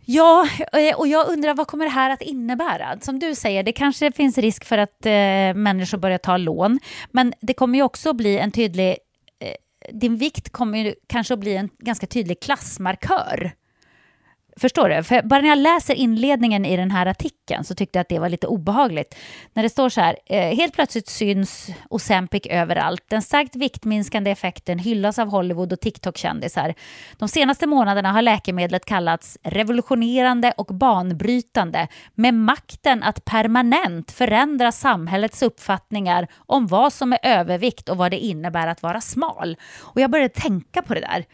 Ja, eh, och jag undrar vad kommer det här att innebära? Som du säger, det kanske finns risk för att eh, människor börjar ta lån, men det kommer ju också bli en tydlig... Eh, din vikt kommer ju kanske att bli en ganska tydlig klassmarkör. Förstår du? För bara när jag läser inledningen i den här artikeln så tyckte jag att det var lite obehagligt. När det står så här, eh, helt plötsligt syns Ozempic överallt. Den starkt viktminskande effekten hyllas av Hollywood och TikTok-kändisar. De senaste månaderna har läkemedlet kallats revolutionerande och banbrytande med makten att permanent förändra samhällets uppfattningar om vad som är övervikt och vad det innebär att vara smal. Och jag började tänka på det där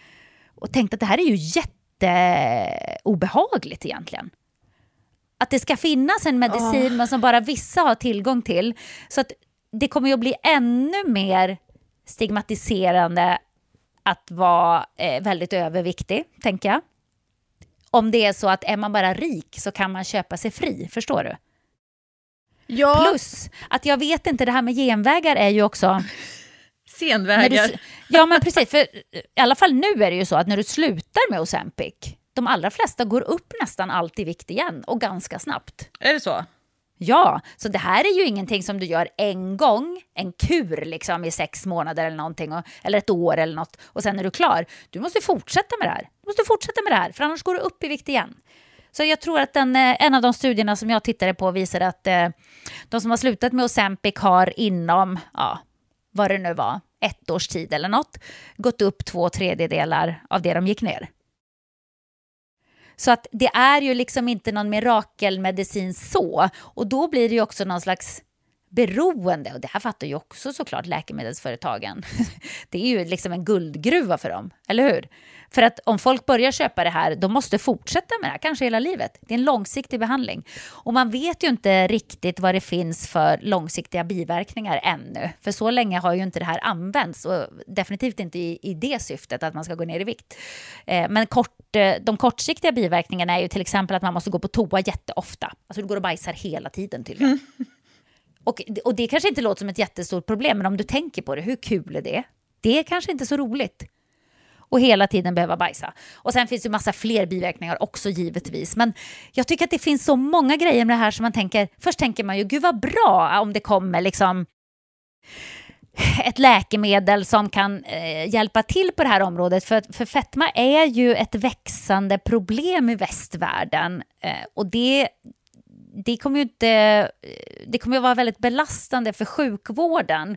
och tänkte att det här är ju jätte jätteobehagligt egentligen. Att det ska finnas en medicin oh. men som bara vissa har tillgång till. Så att det kommer ju att bli ännu mer stigmatiserande att vara eh, väldigt överviktig, tänker jag. Om det är så att är man bara rik så kan man köpa sig fri, förstår du? Ja. Plus att jag vet inte, det här med genvägar är ju också senvägar. Du, ja, men precis. För I alla fall nu är det ju så att när du slutar med Ozempic, de allra flesta går upp nästan alltid i vikt igen och ganska snabbt. Är det så? Ja, så det här är ju ingenting som du gör en gång, en kur liksom i sex månader eller någonting, och, eller ett år eller något, och sen är du klar. Du måste fortsätta med det här. Du måste fortsätta med det här, för annars går du upp i vikt igen. Så jag tror att den, eh, en av de studierna som jag tittade på visar att eh, de som har slutat med Ozempic har inom, ja, vad det nu var, ett års tid eller något, gått upp två tredjedelar av det de gick ner. Så att det är ju liksom inte någon mirakelmedicin så. Och då blir det ju också någon slags beroende. Och det här fattar ju också såklart läkemedelsföretagen. Det är ju liksom en guldgruva för dem, eller hur? För att om folk börjar köpa det här, de måste fortsätta med det här, kanske hela livet. Det är en långsiktig behandling. Och man vet ju inte riktigt vad det finns för långsiktiga biverkningar ännu. För så länge har ju inte det här använts och definitivt inte i, i det syftet att man ska gå ner i vikt. Eh, men kort, eh, de kortsiktiga biverkningarna är ju till exempel att man måste gå på toa jätteofta. Alltså du går och bajsar hela tiden tydligen. Mm. Och, och det kanske inte låter som ett jättestort problem, men om du tänker på det, hur kul är det? Det är kanske inte så roligt och hela tiden behöva bajsa. Och sen finns det massa fler biverkningar också givetvis. Men jag tycker att det finns så många grejer med det här som man tänker, först tänker man ju gud vad bra om det kommer liksom ett läkemedel som kan eh, hjälpa till på det här området. För, för fetma är ju ett växande problem i västvärlden. Eh, och det, det kommer ju inte, det kommer att vara väldigt belastande för sjukvården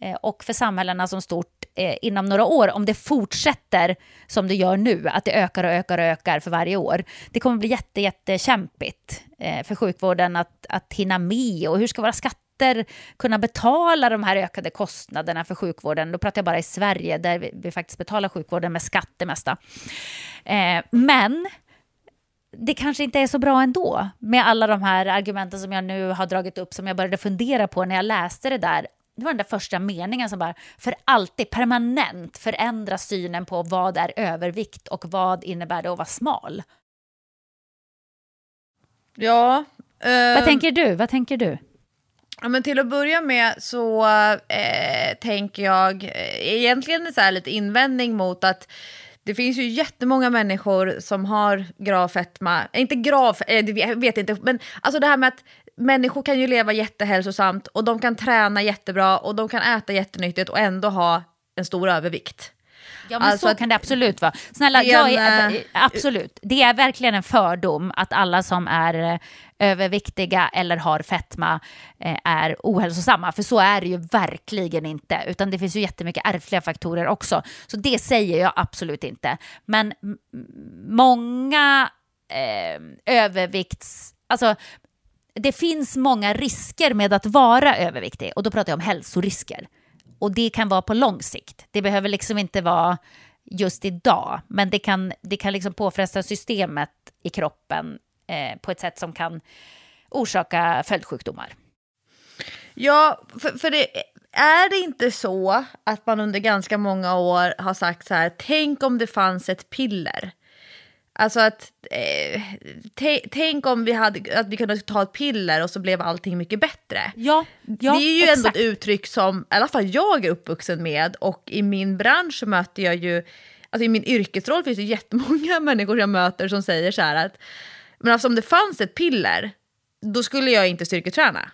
eh, och för samhällena som stort eh, inom några år om det fortsätter som det gör nu, att det ökar och ökar och ökar för varje år. Det kommer bli jätte, jättekämpigt eh, för sjukvården att, att hinna med och hur ska våra skatter kunna betala de här ökade kostnaderna för sjukvården. Då pratar jag bara i Sverige där vi, vi faktiskt betalar sjukvården med skatt det mesta. Eh, men det kanske inte är så bra ändå med alla de här argumenten som jag nu har dragit upp som jag började fundera på när jag läste det där det var den där första meningen som bara för alltid permanent förändrar synen på vad är övervikt och vad innebär det att vara smal. Ja. Eh, vad tänker du? Vad tänker du? Ja, men till att börja med så eh, tänker jag eh, egentligen så här lite invändning mot att det finns ju jättemånga människor som har grav fetma, eh, inte grav, eh, jag vet inte, men alltså det här med att människor kan ju leva jättehälsosamt och de kan träna jättebra och de kan äta jättenyttigt och ändå ha en stor övervikt. Ja men alltså så kan det absolut vara. Snälla, en, jag är, eh, absolut. Det är verkligen en fördom att alla som är eh, överviktiga eller har fetma eh, är ohälsosamma. För så är det ju verkligen inte. Utan det finns ju jättemycket ärftliga faktorer också. Så det säger jag absolut inte. Men många eh, övervikts... Alltså det finns många risker med att vara överviktig och då pratar jag om hälsorisker. Och det kan vara på lång sikt. Det behöver liksom inte vara just idag, men det kan, det kan liksom påfresta systemet i kroppen eh, på ett sätt som kan orsaka följdsjukdomar. Ja, för, för det, är det inte så att man under ganska många år har sagt så här, tänk om det fanns ett piller Alltså att, eh, tänk om vi, hade, att vi kunde ta ett piller och så blev allting mycket bättre. Ja, ja Det är ju exakt. ändå ett uttryck som i alla fall jag är uppvuxen med och i min bransch möter jag ju alltså i min yrkesroll finns det jättemånga människor jag möter som säger så här att, men alltså om det fanns ett piller, då skulle jag inte styrketräna.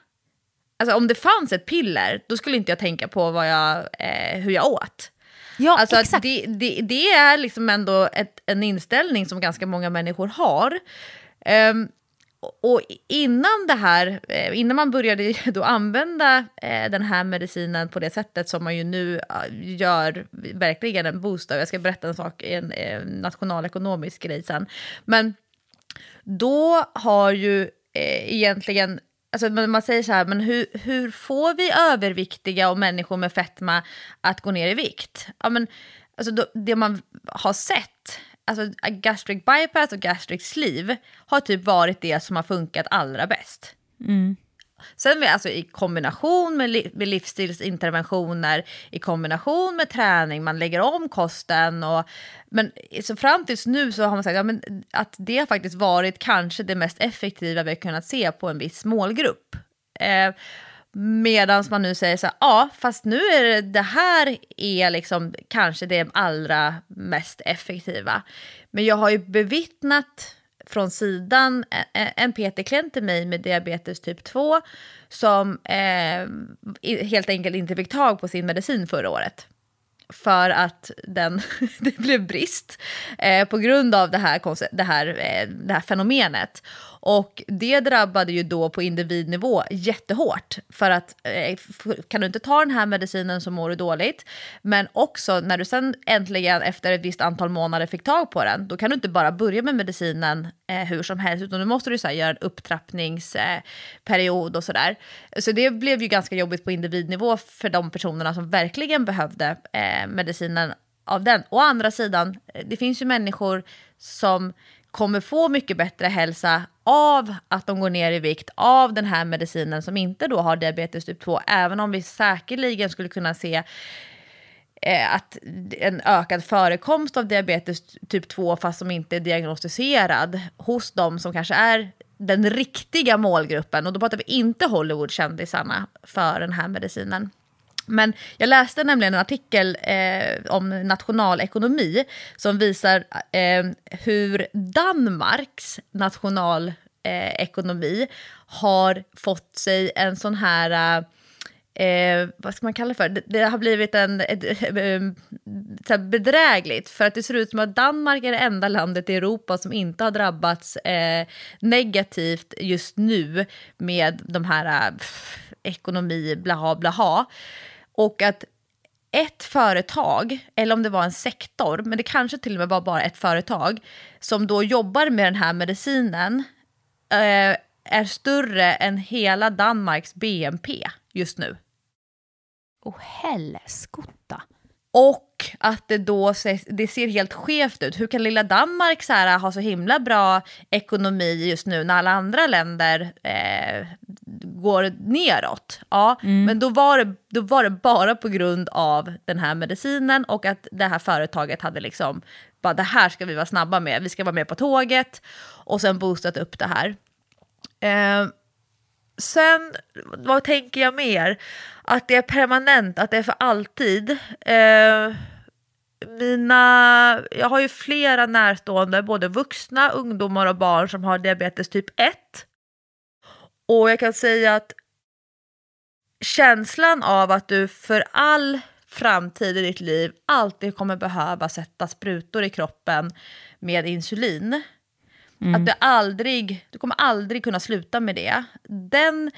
Alltså om det fanns ett piller, då skulle inte jag tänka på vad jag, eh, hur jag åt. Ja, alltså exakt. Det, det, det är liksom ändå ett, en inställning som ganska många människor har. Um, och innan det här, eh, innan man började då använda eh, den här medicinen på det sättet som man ju nu gör verkligen en boost av, jag ska berätta en sak, en nationalekonomisk grej sen, men då har ju egentligen Alltså man säger så här, men hur, hur får vi överviktiga och människor med fetma att gå ner i vikt? Ja, men, alltså då, det man har sett, alltså gastric bypass och gastric sleeve har typ varit det som har funkat allra bäst. Mm. Sen alltså, i kombination med, li med livsstilsinterventioner, i kombination med träning, man lägger om kosten. Och, men så fram tills nu så har man sagt ja, men, att det har faktiskt varit kanske det mest effektiva vi har kunnat se på en viss målgrupp. Eh, Medan man nu säger så här, ja, fast nu är det, det här är liksom kanske det allra mest effektiva. Men jag har ju bevittnat från sidan en PT-klient till mig med diabetes typ 2 som eh, helt enkelt inte fick tag på sin medicin förra året. För att den, det blev brist eh, på grund av det här, det, här, eh, det här fenomenet. Och det drabbade ju då på individnivå jättehårt. För att eh, kan du inte ta den här medicinen så mår du dåligt. Men också när du sen äntligen efter ett visst antal månader fick tag på den, då kan du inte bara börja med medicinen eh, hur som helst, utan nu måste du så här, göra en upptrappningsperiod och sådär. Så det blev ju ganska jobbigt på individnivå för de personerna som verkligen behövde eh, medicinen av den. Å andra sidan, eh, det finns ju människor som kommer få mycket bättre hälsa av att de går ner i vikt av den här medicinen som inte då har diabetes typ 2, även om vi säkerligen skulle kunna se eh, att en ökad förekomst av diabetes typ 2 fast som inte är diagnostiserad hos de som kanske är den riktiga målgruppen och då pratar vi inte Hollywoodkändisarna för den här medicinen. Men jag läste nämligen en artikel eh, om nationalekonomi som visar eh, hur Danmarks nationalekonomi eh, har fått sig en sån här Eh, vad ska man kalla det för? Det, det har blivit en, ett, ehm, ett, bedrägligt, för att det ser ut som att Danmark är det enda landet i Europa som inte har drabbats eh, negativt just nu med de här eh, ekonomi, blaha blaha. Och att ett företag, eller om det var en sektor, men det kanske till och med var bara ett företag, som då jobbar med den här medicinen, eh, är större än hela Danmarks BNP just nu. Åh oh, helskotta. Och att det då ser, det ser helt skevt ut. Hur kan lilla Danmark så här, ha så himla bra ekonomi just nu när alla andra länder eh, går neråt? Ja, mm. men då var, det, då var det bara på grund av den här medicinen och att det här företaget hade liksom, bara det här ska vi vara snabba med, vi ska vara med på tåget och sen boostat upp det här. Eh, sen, vad tänker jag mer? Att det är permanent, att det är för alltid. Eh, mina, jag har ju flera närstående, både vuxna, ungdomar och barn som har diabetes typ 1. Och jag kan säga att känslan av att du för all framtid i ditt liv alltid kommer behöva sätta sprutor i kroppen med insulin. Mm. Att du aldrig, du kommer aldrig kunna sluta med det. Den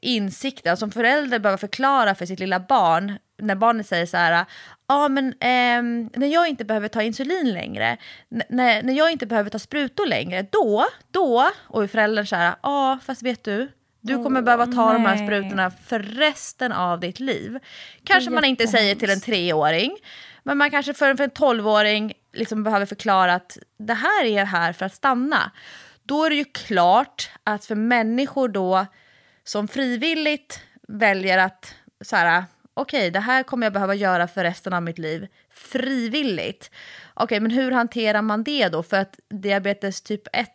insikten som förälder behöver förklara för sitt lilla barn när barnet säger så här, ja ah, men eh, när jag inte behöver ta insulin längre, när, när jag inte behöver ta sprutor längre, då, då, och föräldern så här, ja ah, fast vet du, du kommer oh, behöva ta nej. de här sprutorna för resten av ditt liv. Kanske man inte säger till en treåring, men man kanske för, för en tolvåring liksom behöver förklara att det här är här för att stanna. Då är det ju klart att för människor då som frivilligt väljer att så här, okej, okay, det här kommer jag behöva göra för resten av mitt liv, frivilligt. Okej, okay, men hur hanterar man det då? För att diabetes typ 1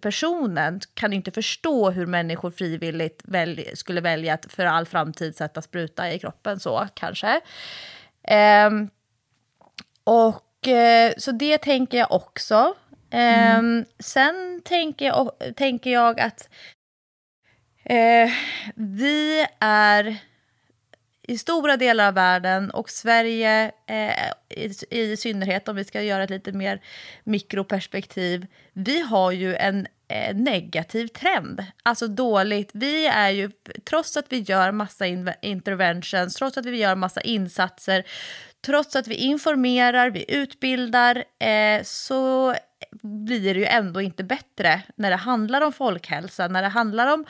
personen kan inte förstå hur människor frivilligt välj skulle välja att för all framtid sätta spruta i kroppen så kanske. Um, och eh, så det tänker jag också. Eh, Sen tänker jag, tänker jag att eh, vi är i stora delar av världen och Sverige eh, i, i synnerhet om vi ska göra ett lite mer mikroperspektiv. Vi har ju en eh, negativ trend, alltså dåligt. Vi är ju, trots att vi gör massa in, interventions, trots att vi gör massa insatser, trots att vi informerar, vi utbildar, eh, så blir det ju ändå inte bättre när det handlar om folkhälsa, när det handlar om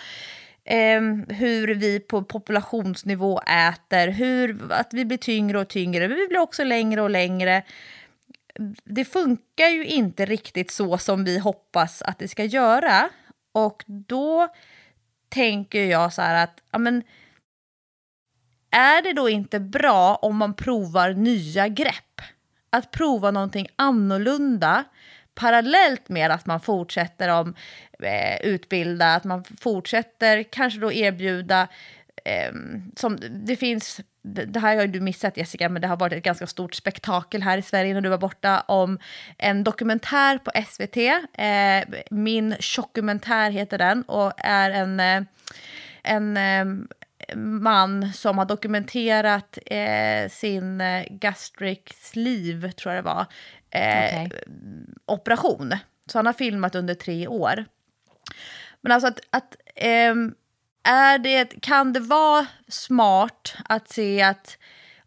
eh, hur vi på populationsnivå äter, hur, att vi blir tyngre och tyngre, vi blir också längre och längre. Det funkar ju inte riktigt så som vi hoppas att det ska göra. Och då tänker jag så här att, ja men, är det då inte bra om man provar nya grepp? Att prova någonting annorlunda parallellt med att man fortsätter om eh, utbilda, att man fortsätter kanske då erbjuda eh, som det finns det här har du missat Jessica, men det har varit ett ganska stort spektakel här i Sverige när du var borta om en dokumentär på SVT. Eh, Min tjockumentär heter den och är en, eh, en eh, man som har dokumenterat eh, sin eh, gastric sleeve, tror jag det var, eh, Okej. operation. Så han har filmat under tre år. Men alltså att, att ehm, är det, kan det vara smart att se att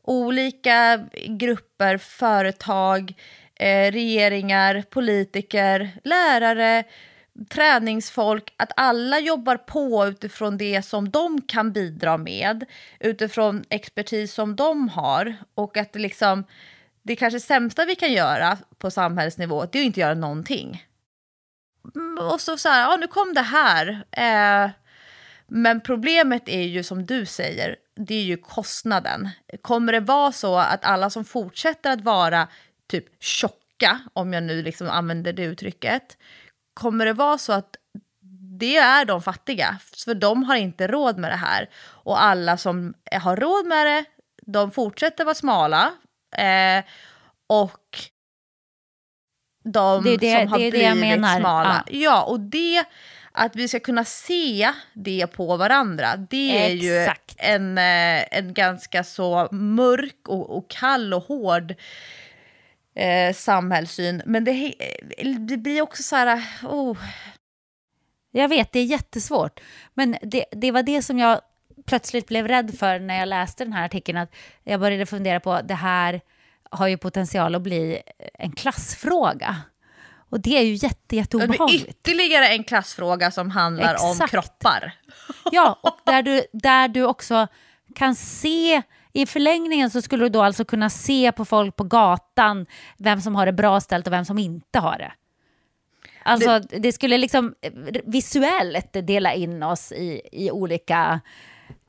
olika grupper, företag, eh, regeringar, politiker, lärare, träningsfolk, att alla jobbar på utifrån det som de kan bidra med, utifrån expertis som de har och att det liksom det kanske sämsta vi kan göra på samhällsnivå, det är att inte göra någonting. Mm, och så så här, ja nu kom det här. Eh, men problemet är ju som du säger, det är ju kostnaden. Kommer det vara så att alla som fortsätter att vara typ tjocka, om jag nu liksom använder det uttrycket, kommer det vara så att det är de fattiga, för de har inte råd med det här. Och alla som har råd med det, de fortsätter vara smala. Eh, och de Det det- som har det blivit menar. smala. Ja. Ja, och det, att vi ska kunna se det på varandra, det är Exakt. ju en, eh, en ganska så mörk och, och kall och hård eh, samhällssyn. Men det, det blir också så här, oh, Jag vet, det är jättesvårt. Men det, det var det som jag plötsligt blev rädd för när jag läste den här artikeln. Att jag började fundera på det här har ju potential att bli en klassfråga. Och det är ju jätte, det blir jätteobehagligt. ytterligare en klassfråga som handlar om Exakt. kroppar. Ja, och där du, där du också kan se, i förlängningen så skulle du då alltså kunna se på folk på gatan vem som har det bra ställt och vem som inte har det. Alltså det, skulle liksom eh, visuellt dela in oss i, i olika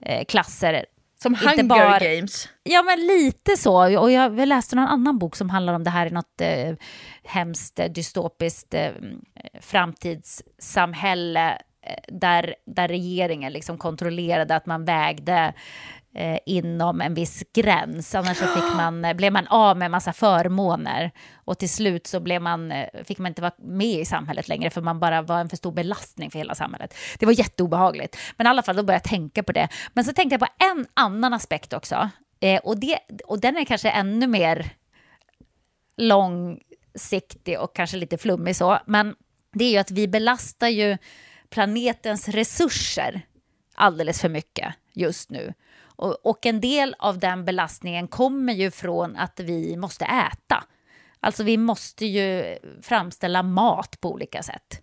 eh, klasser. Som Inte Hunger bara- Games. Ja, men lite så. Och jag, jag läste någon annan bok som handlar om det här i något eh, hemskt eh, dystopiskt eh, framtidssamhälle eh, där, där regeringen liksom kontrollerade att man vägde eh, inom en viss gräns. Annars så fick man, eh, blev man av med en massa förmåner. Och till slut så blev man, eh, fick man inte vara med i samhället längre för man bara var en för stor belastning för hela samhället. Det var jätteobehagligt. Men i alla fall, då började jag tänka på det. Men så tänkte jag på en annan aspekt också. Eh, och, det, och den är kanske ännu mer långsiktig och kanske lite flummig så. Men det är ju att vi belastar ju planetens resurser alldeles för mycket just nu. Och, och en del av den belastningen kommer ju från att vi måste äta. Alltså vi måste ju framställa mat på olika sätt.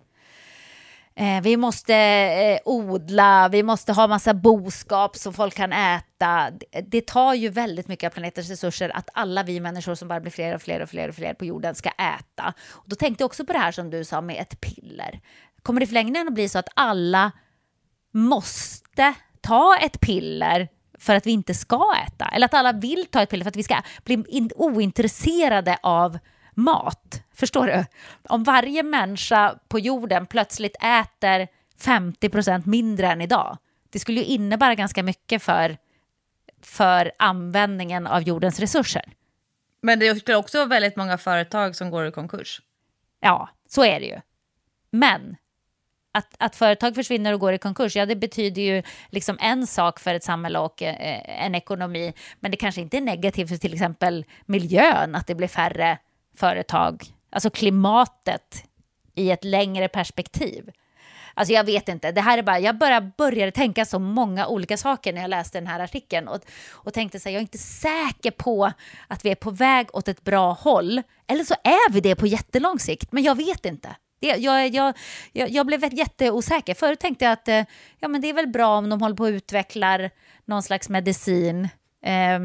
Eh, vi måste eh, odla, vi måste ha massa boskap som folk kan äta. Det, det tar ju väldigt mycket av planetens resurser att alla vi människor som bara blir fler och fler och fler och fler på jorden ska äta. Och då tänkte jag också på det här som du sa med ett piller. Kommer det i förlängningen att bli så att alla måste ta ett piller för att vi inte ska äta? Eller att alla vill ta ett piller för att vi ska bli in- ointresserade av mat? Förstår du? Om varje människa på jorden plötsligt äter 50% mindre än idag, det skulle ju innebära ganska mycket för, för användningen av jordens resurser. Men det är också väldigt många företag som går i konkurs. Ja, så är det ju. Men att, att företag försvinner och går i konkurs, ja det betyder ju liksom en sak för ett samhälle och eh, en ekonomi, men det kanske inte är negativt för till exempel miljön, att det blir färre företag. Alltså klimatet i ett längre perspektiv. Alltså jag vet inte, det här är bara, jag bara började tänka så många olika saker när jag läste den här artikeln och, och tänkte så här, jag är inte säker på att vi är på väg åt ett bra håll, eller så är vi det på jättelång sikt, men jag vet inte. Det, jag, jag, jag, jag blev jätteosäker. Förut tänkte jag att eh, ja, men det är väl bra om de håller på och utvecklar någon slags medicin eh,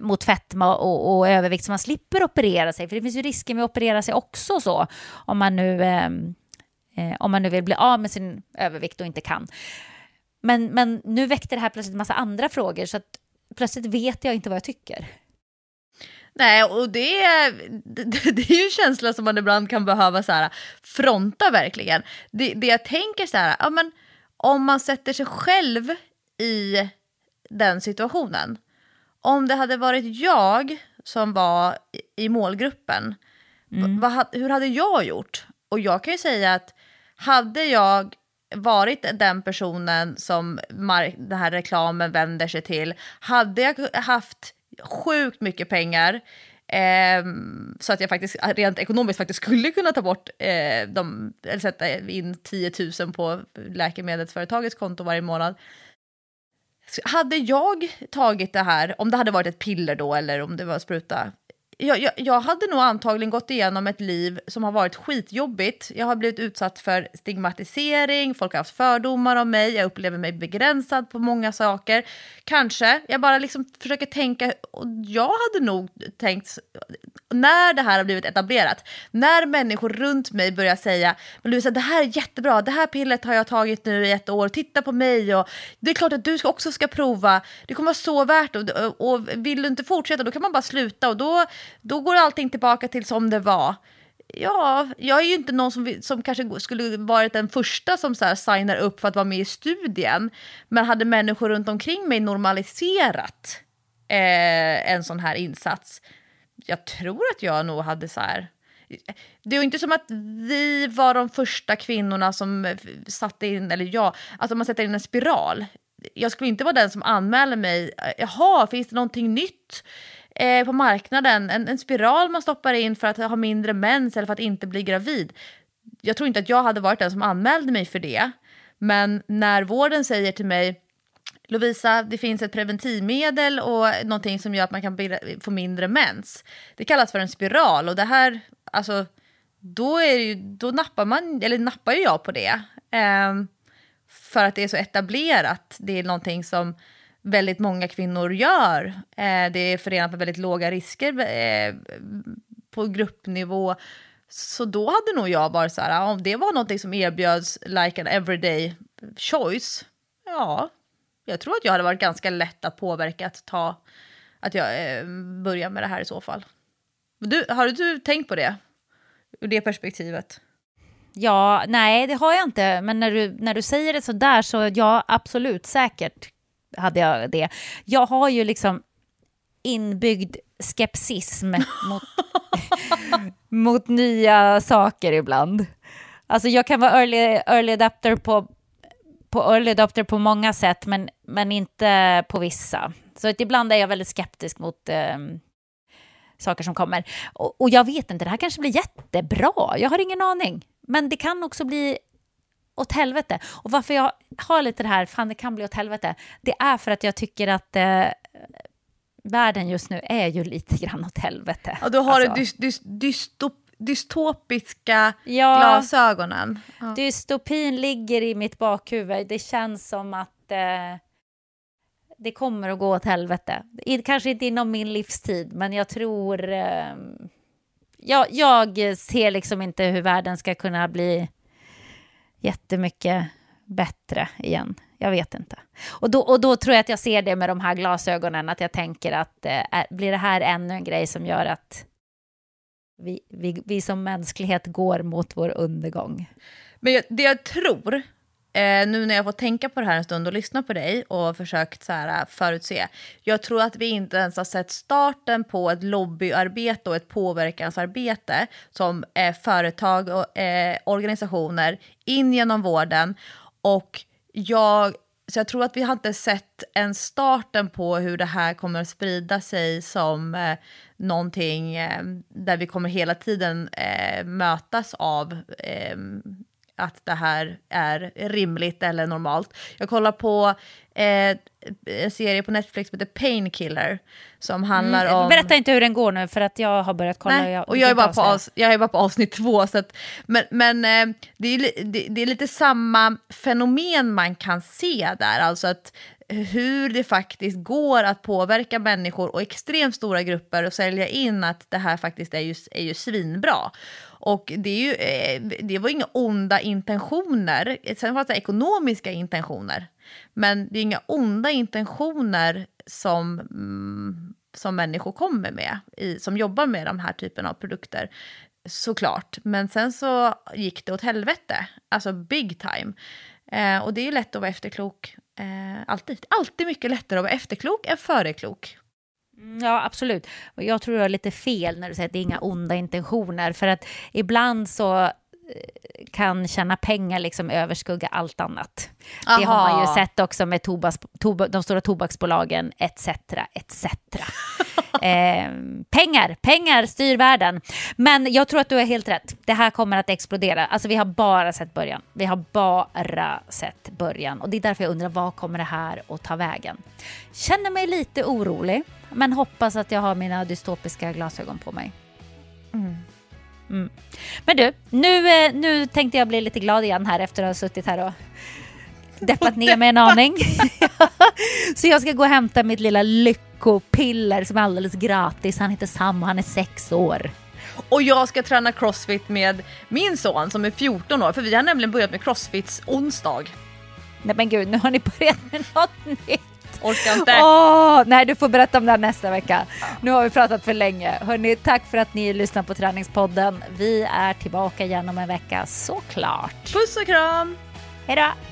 mot fetma och, och, övervikt så man slipper operera sig. För det finns ju risker med att operera sig också så om man nu, ehm, eh, om man nu vill bli av med sin övervikt och inte kan. Men, men nu väckte det här plötsligt en massa andra frågor så att plötsligt vet jag inte vad jag tycker. Nej, och det är, det, det är ju en känsla som man ibland kan behöva så här, fronta verkligen. Det, det jag tänker så här, ja, men, om man sätter sig själv i den situationen. Om det hade varit jag som var i målgruppen, mm. vad, hur hade jag gjort? Och jag kan ju säga att hade jag varit den personen som den här reklamen vänder sig till, hade jag haft sjukt mycket pengar. Eh, så att jag faktiskt rent ekonomiskt faktiskt skulle kunna ta bort eh, de, eller sätta in 10 000 på läkemedelsföretagets konto varje månad. Hade jag tagit det här, om det hade varit ett piller då eller om det var spruta, jag, jag, jag, hade nog antagligen gått igenom ett liv som har varit skitjobbigt. Jag har blivit utsatt för stigmatisering, folk har haft fördomar om mig, jag upplever mig begränsad på många saker. Kanske, jag bara liksom försöker tänka, och jag hade nog tänkt, när det här har blivit etablerat, när människor runt mig börjar säga, men Lovisa det här är jättebra, det här pillret har jag tagit nu i ett år, titta på mig och det är klart att du också ska prova, det kommer vara så värt och, och vill du inte fortsätta då kan man bara sluta och då då går allting tillbaka till som det var. Ja, jag är ju inte någon som, som kanske skulle varit den första som så här signar upp för att vara med i studien. Men hade människor runt omkring mig normaliserat eh, en sån här insats, jag tror att jag nog hade så här... Det är ju inte som att vi var de första kvinnorna som eh, satte in, eller jag, alltså man sätter in en spiral. Jag skulle inte vara den som anmäler mig, eh, jaha, finns det någonting nytt? Eh, på marknaden. En, en spiral man stoppar in för att ha mindre mens eller för att inte bli gravid. Jag tror inte att jag hade varit den som anmälde mig för det. Men när vården säger till mig Lovisa, det finns ett preventivmedel och någonting som gör att man kan få mindre mens. Det kallas för en spiral och det här, alltså, då, är ju, då nappar man, eller nappar ju jag på det. Eh, för att det är så etablerat. Det är någonting som väldigt många kvinnor gör. Eh, det är förenat med väldigt låga risker eh, på gruppnivå. Så då hade nog jag varit så här, om det var något som erbjöds like an everyday choice, ja, jag tror att jag hade varit ganska lätt att påverka att ta, att jag eh, börjar med det här i så fall. Du, har du tänkt på det? Ur det perspektivet? Ja, nej det har jag inte, men när du, när du säger det så där så ja, absolut, säkert hade jag det. Jag har ju liksom inbyggd skepsism mot, mot nya saker ibland. Alltså jag kan vara early, early adapter på, på early adapter på många sätt, men, men inte på vissa. Så att ibland är jag väldigt skeptisk mot eh, saker som kommer. Och, och, jag vet inte, det här kanske blir jättebra. Jag har ingen aning. Men det kan också bli åt helvete. Och varför jag har lite det här, fan det kan bli åt helvete, det är för att jag tycker att eh, världen just nu är ju lite grann åt helvete. Ja, du har alltså. dys, dys, dystop, dystopiska ja, glasögonen. Ja. Dystopin ligger i mitt bakhuvud. Det känns som att eh, det kommer att gå åt helvete. Kanske inte inom min livstid, men jag tror... Eh, jag, jag ser liksom inte hur världen ska kunna bli jättemycket bättre igen. Jag vet inte. Och då, och då tror jag att jag ser det med de här glasögonen, att jag tänker att eh, blir det här ännu en grej som gör att vi, vi, vi som mänsklighet går mot vår undergång? Men jag, det jag tror eh, nu när jag får tänka på det här en stund och lyssna på dig och försökt så här, eh, förutse. Jag tror att vi inte ens har sett starten på ett lobbyarbete och ett påverkansarbete som eh, företag och eh, organisationer in genom vården. Och jag, så jag tror att vi har inte sett en starten på hur det här kommer att sprida sig som eh, någonting eh, där vi kommer hela tiden eh, mötas av eh, att det här är rimligt eller normalt. Jag kollar på eh, en serie på Netflix som heter Painkiller som handlar Mm, om... Berätta inte hur den går nu för att jag har börjat kolla. Nej, och jag är, bara på avs- jag är bara på avsnitt två. Så att, men men eh, det, är, det, det är lite samma fenomen man kan se där. Alltså att hur det faktiskt går att påverka människor och extremt stora grupper och sälja in att det här faktiskt är ju, är ju svinbra. Och det, är ju, eh, det var inga onda intentioner. Sen fanns det ekonomiska intentioner. Men det är inga onda intentioner som, mm, som människor kommer med, i, som jobbar med de här typen av produkter. Såklart. Men sen så gick det åt helvete. Alltså big time. Eh, och det är ju lätt att vara efterklok. Eh, alltid. Alltid mycket lättare att vara efterklok än föreklok. Mm, ja, absolut. Och Jag tror du har lite fel när du säger att det är inga onda intentioner. För att ibland så kan tjäna pengar liksom överskugga allt annat. Det har man ju Aha. sett också med tobaks, toba, de stora tobaksbolagen etc. etc. eh, pengar, pengar styr världen. Men jag tror att du har helt rätt. Det här kommer att explodera. Alltså vi har bara sett början. Vi har bara sett början. Och det är därför jag undrar, vad kommer det här att ta vägen? Känner mig lite orolig, men hoppas att jag har mina dystopiska glasögon på mig. Mm. Men du, nu, eh, nu tänkte jag bli lite glad igen här efter att ha suttit här och deppat ner mig en aning. Så jag ska gå och hämta mitt lilla lyckopiller som är alldeles gratis. Han heter Sam och han är sex år. Och jag ska träna crossfit med min son som är 14 år. För vi har nämligen börjat med crossfits onsdag. Nej men gud, nu har ni börjat med något nytt. Orkar inte. Åh, nej, du får berätta om det här nästa vecka. Nu har vi pratat för länge. Hörrni, tack för att ni lyssnar på Träningspodden. Vi är tillbaka igen om en vecka, såklart. Puss och kram! Hej då!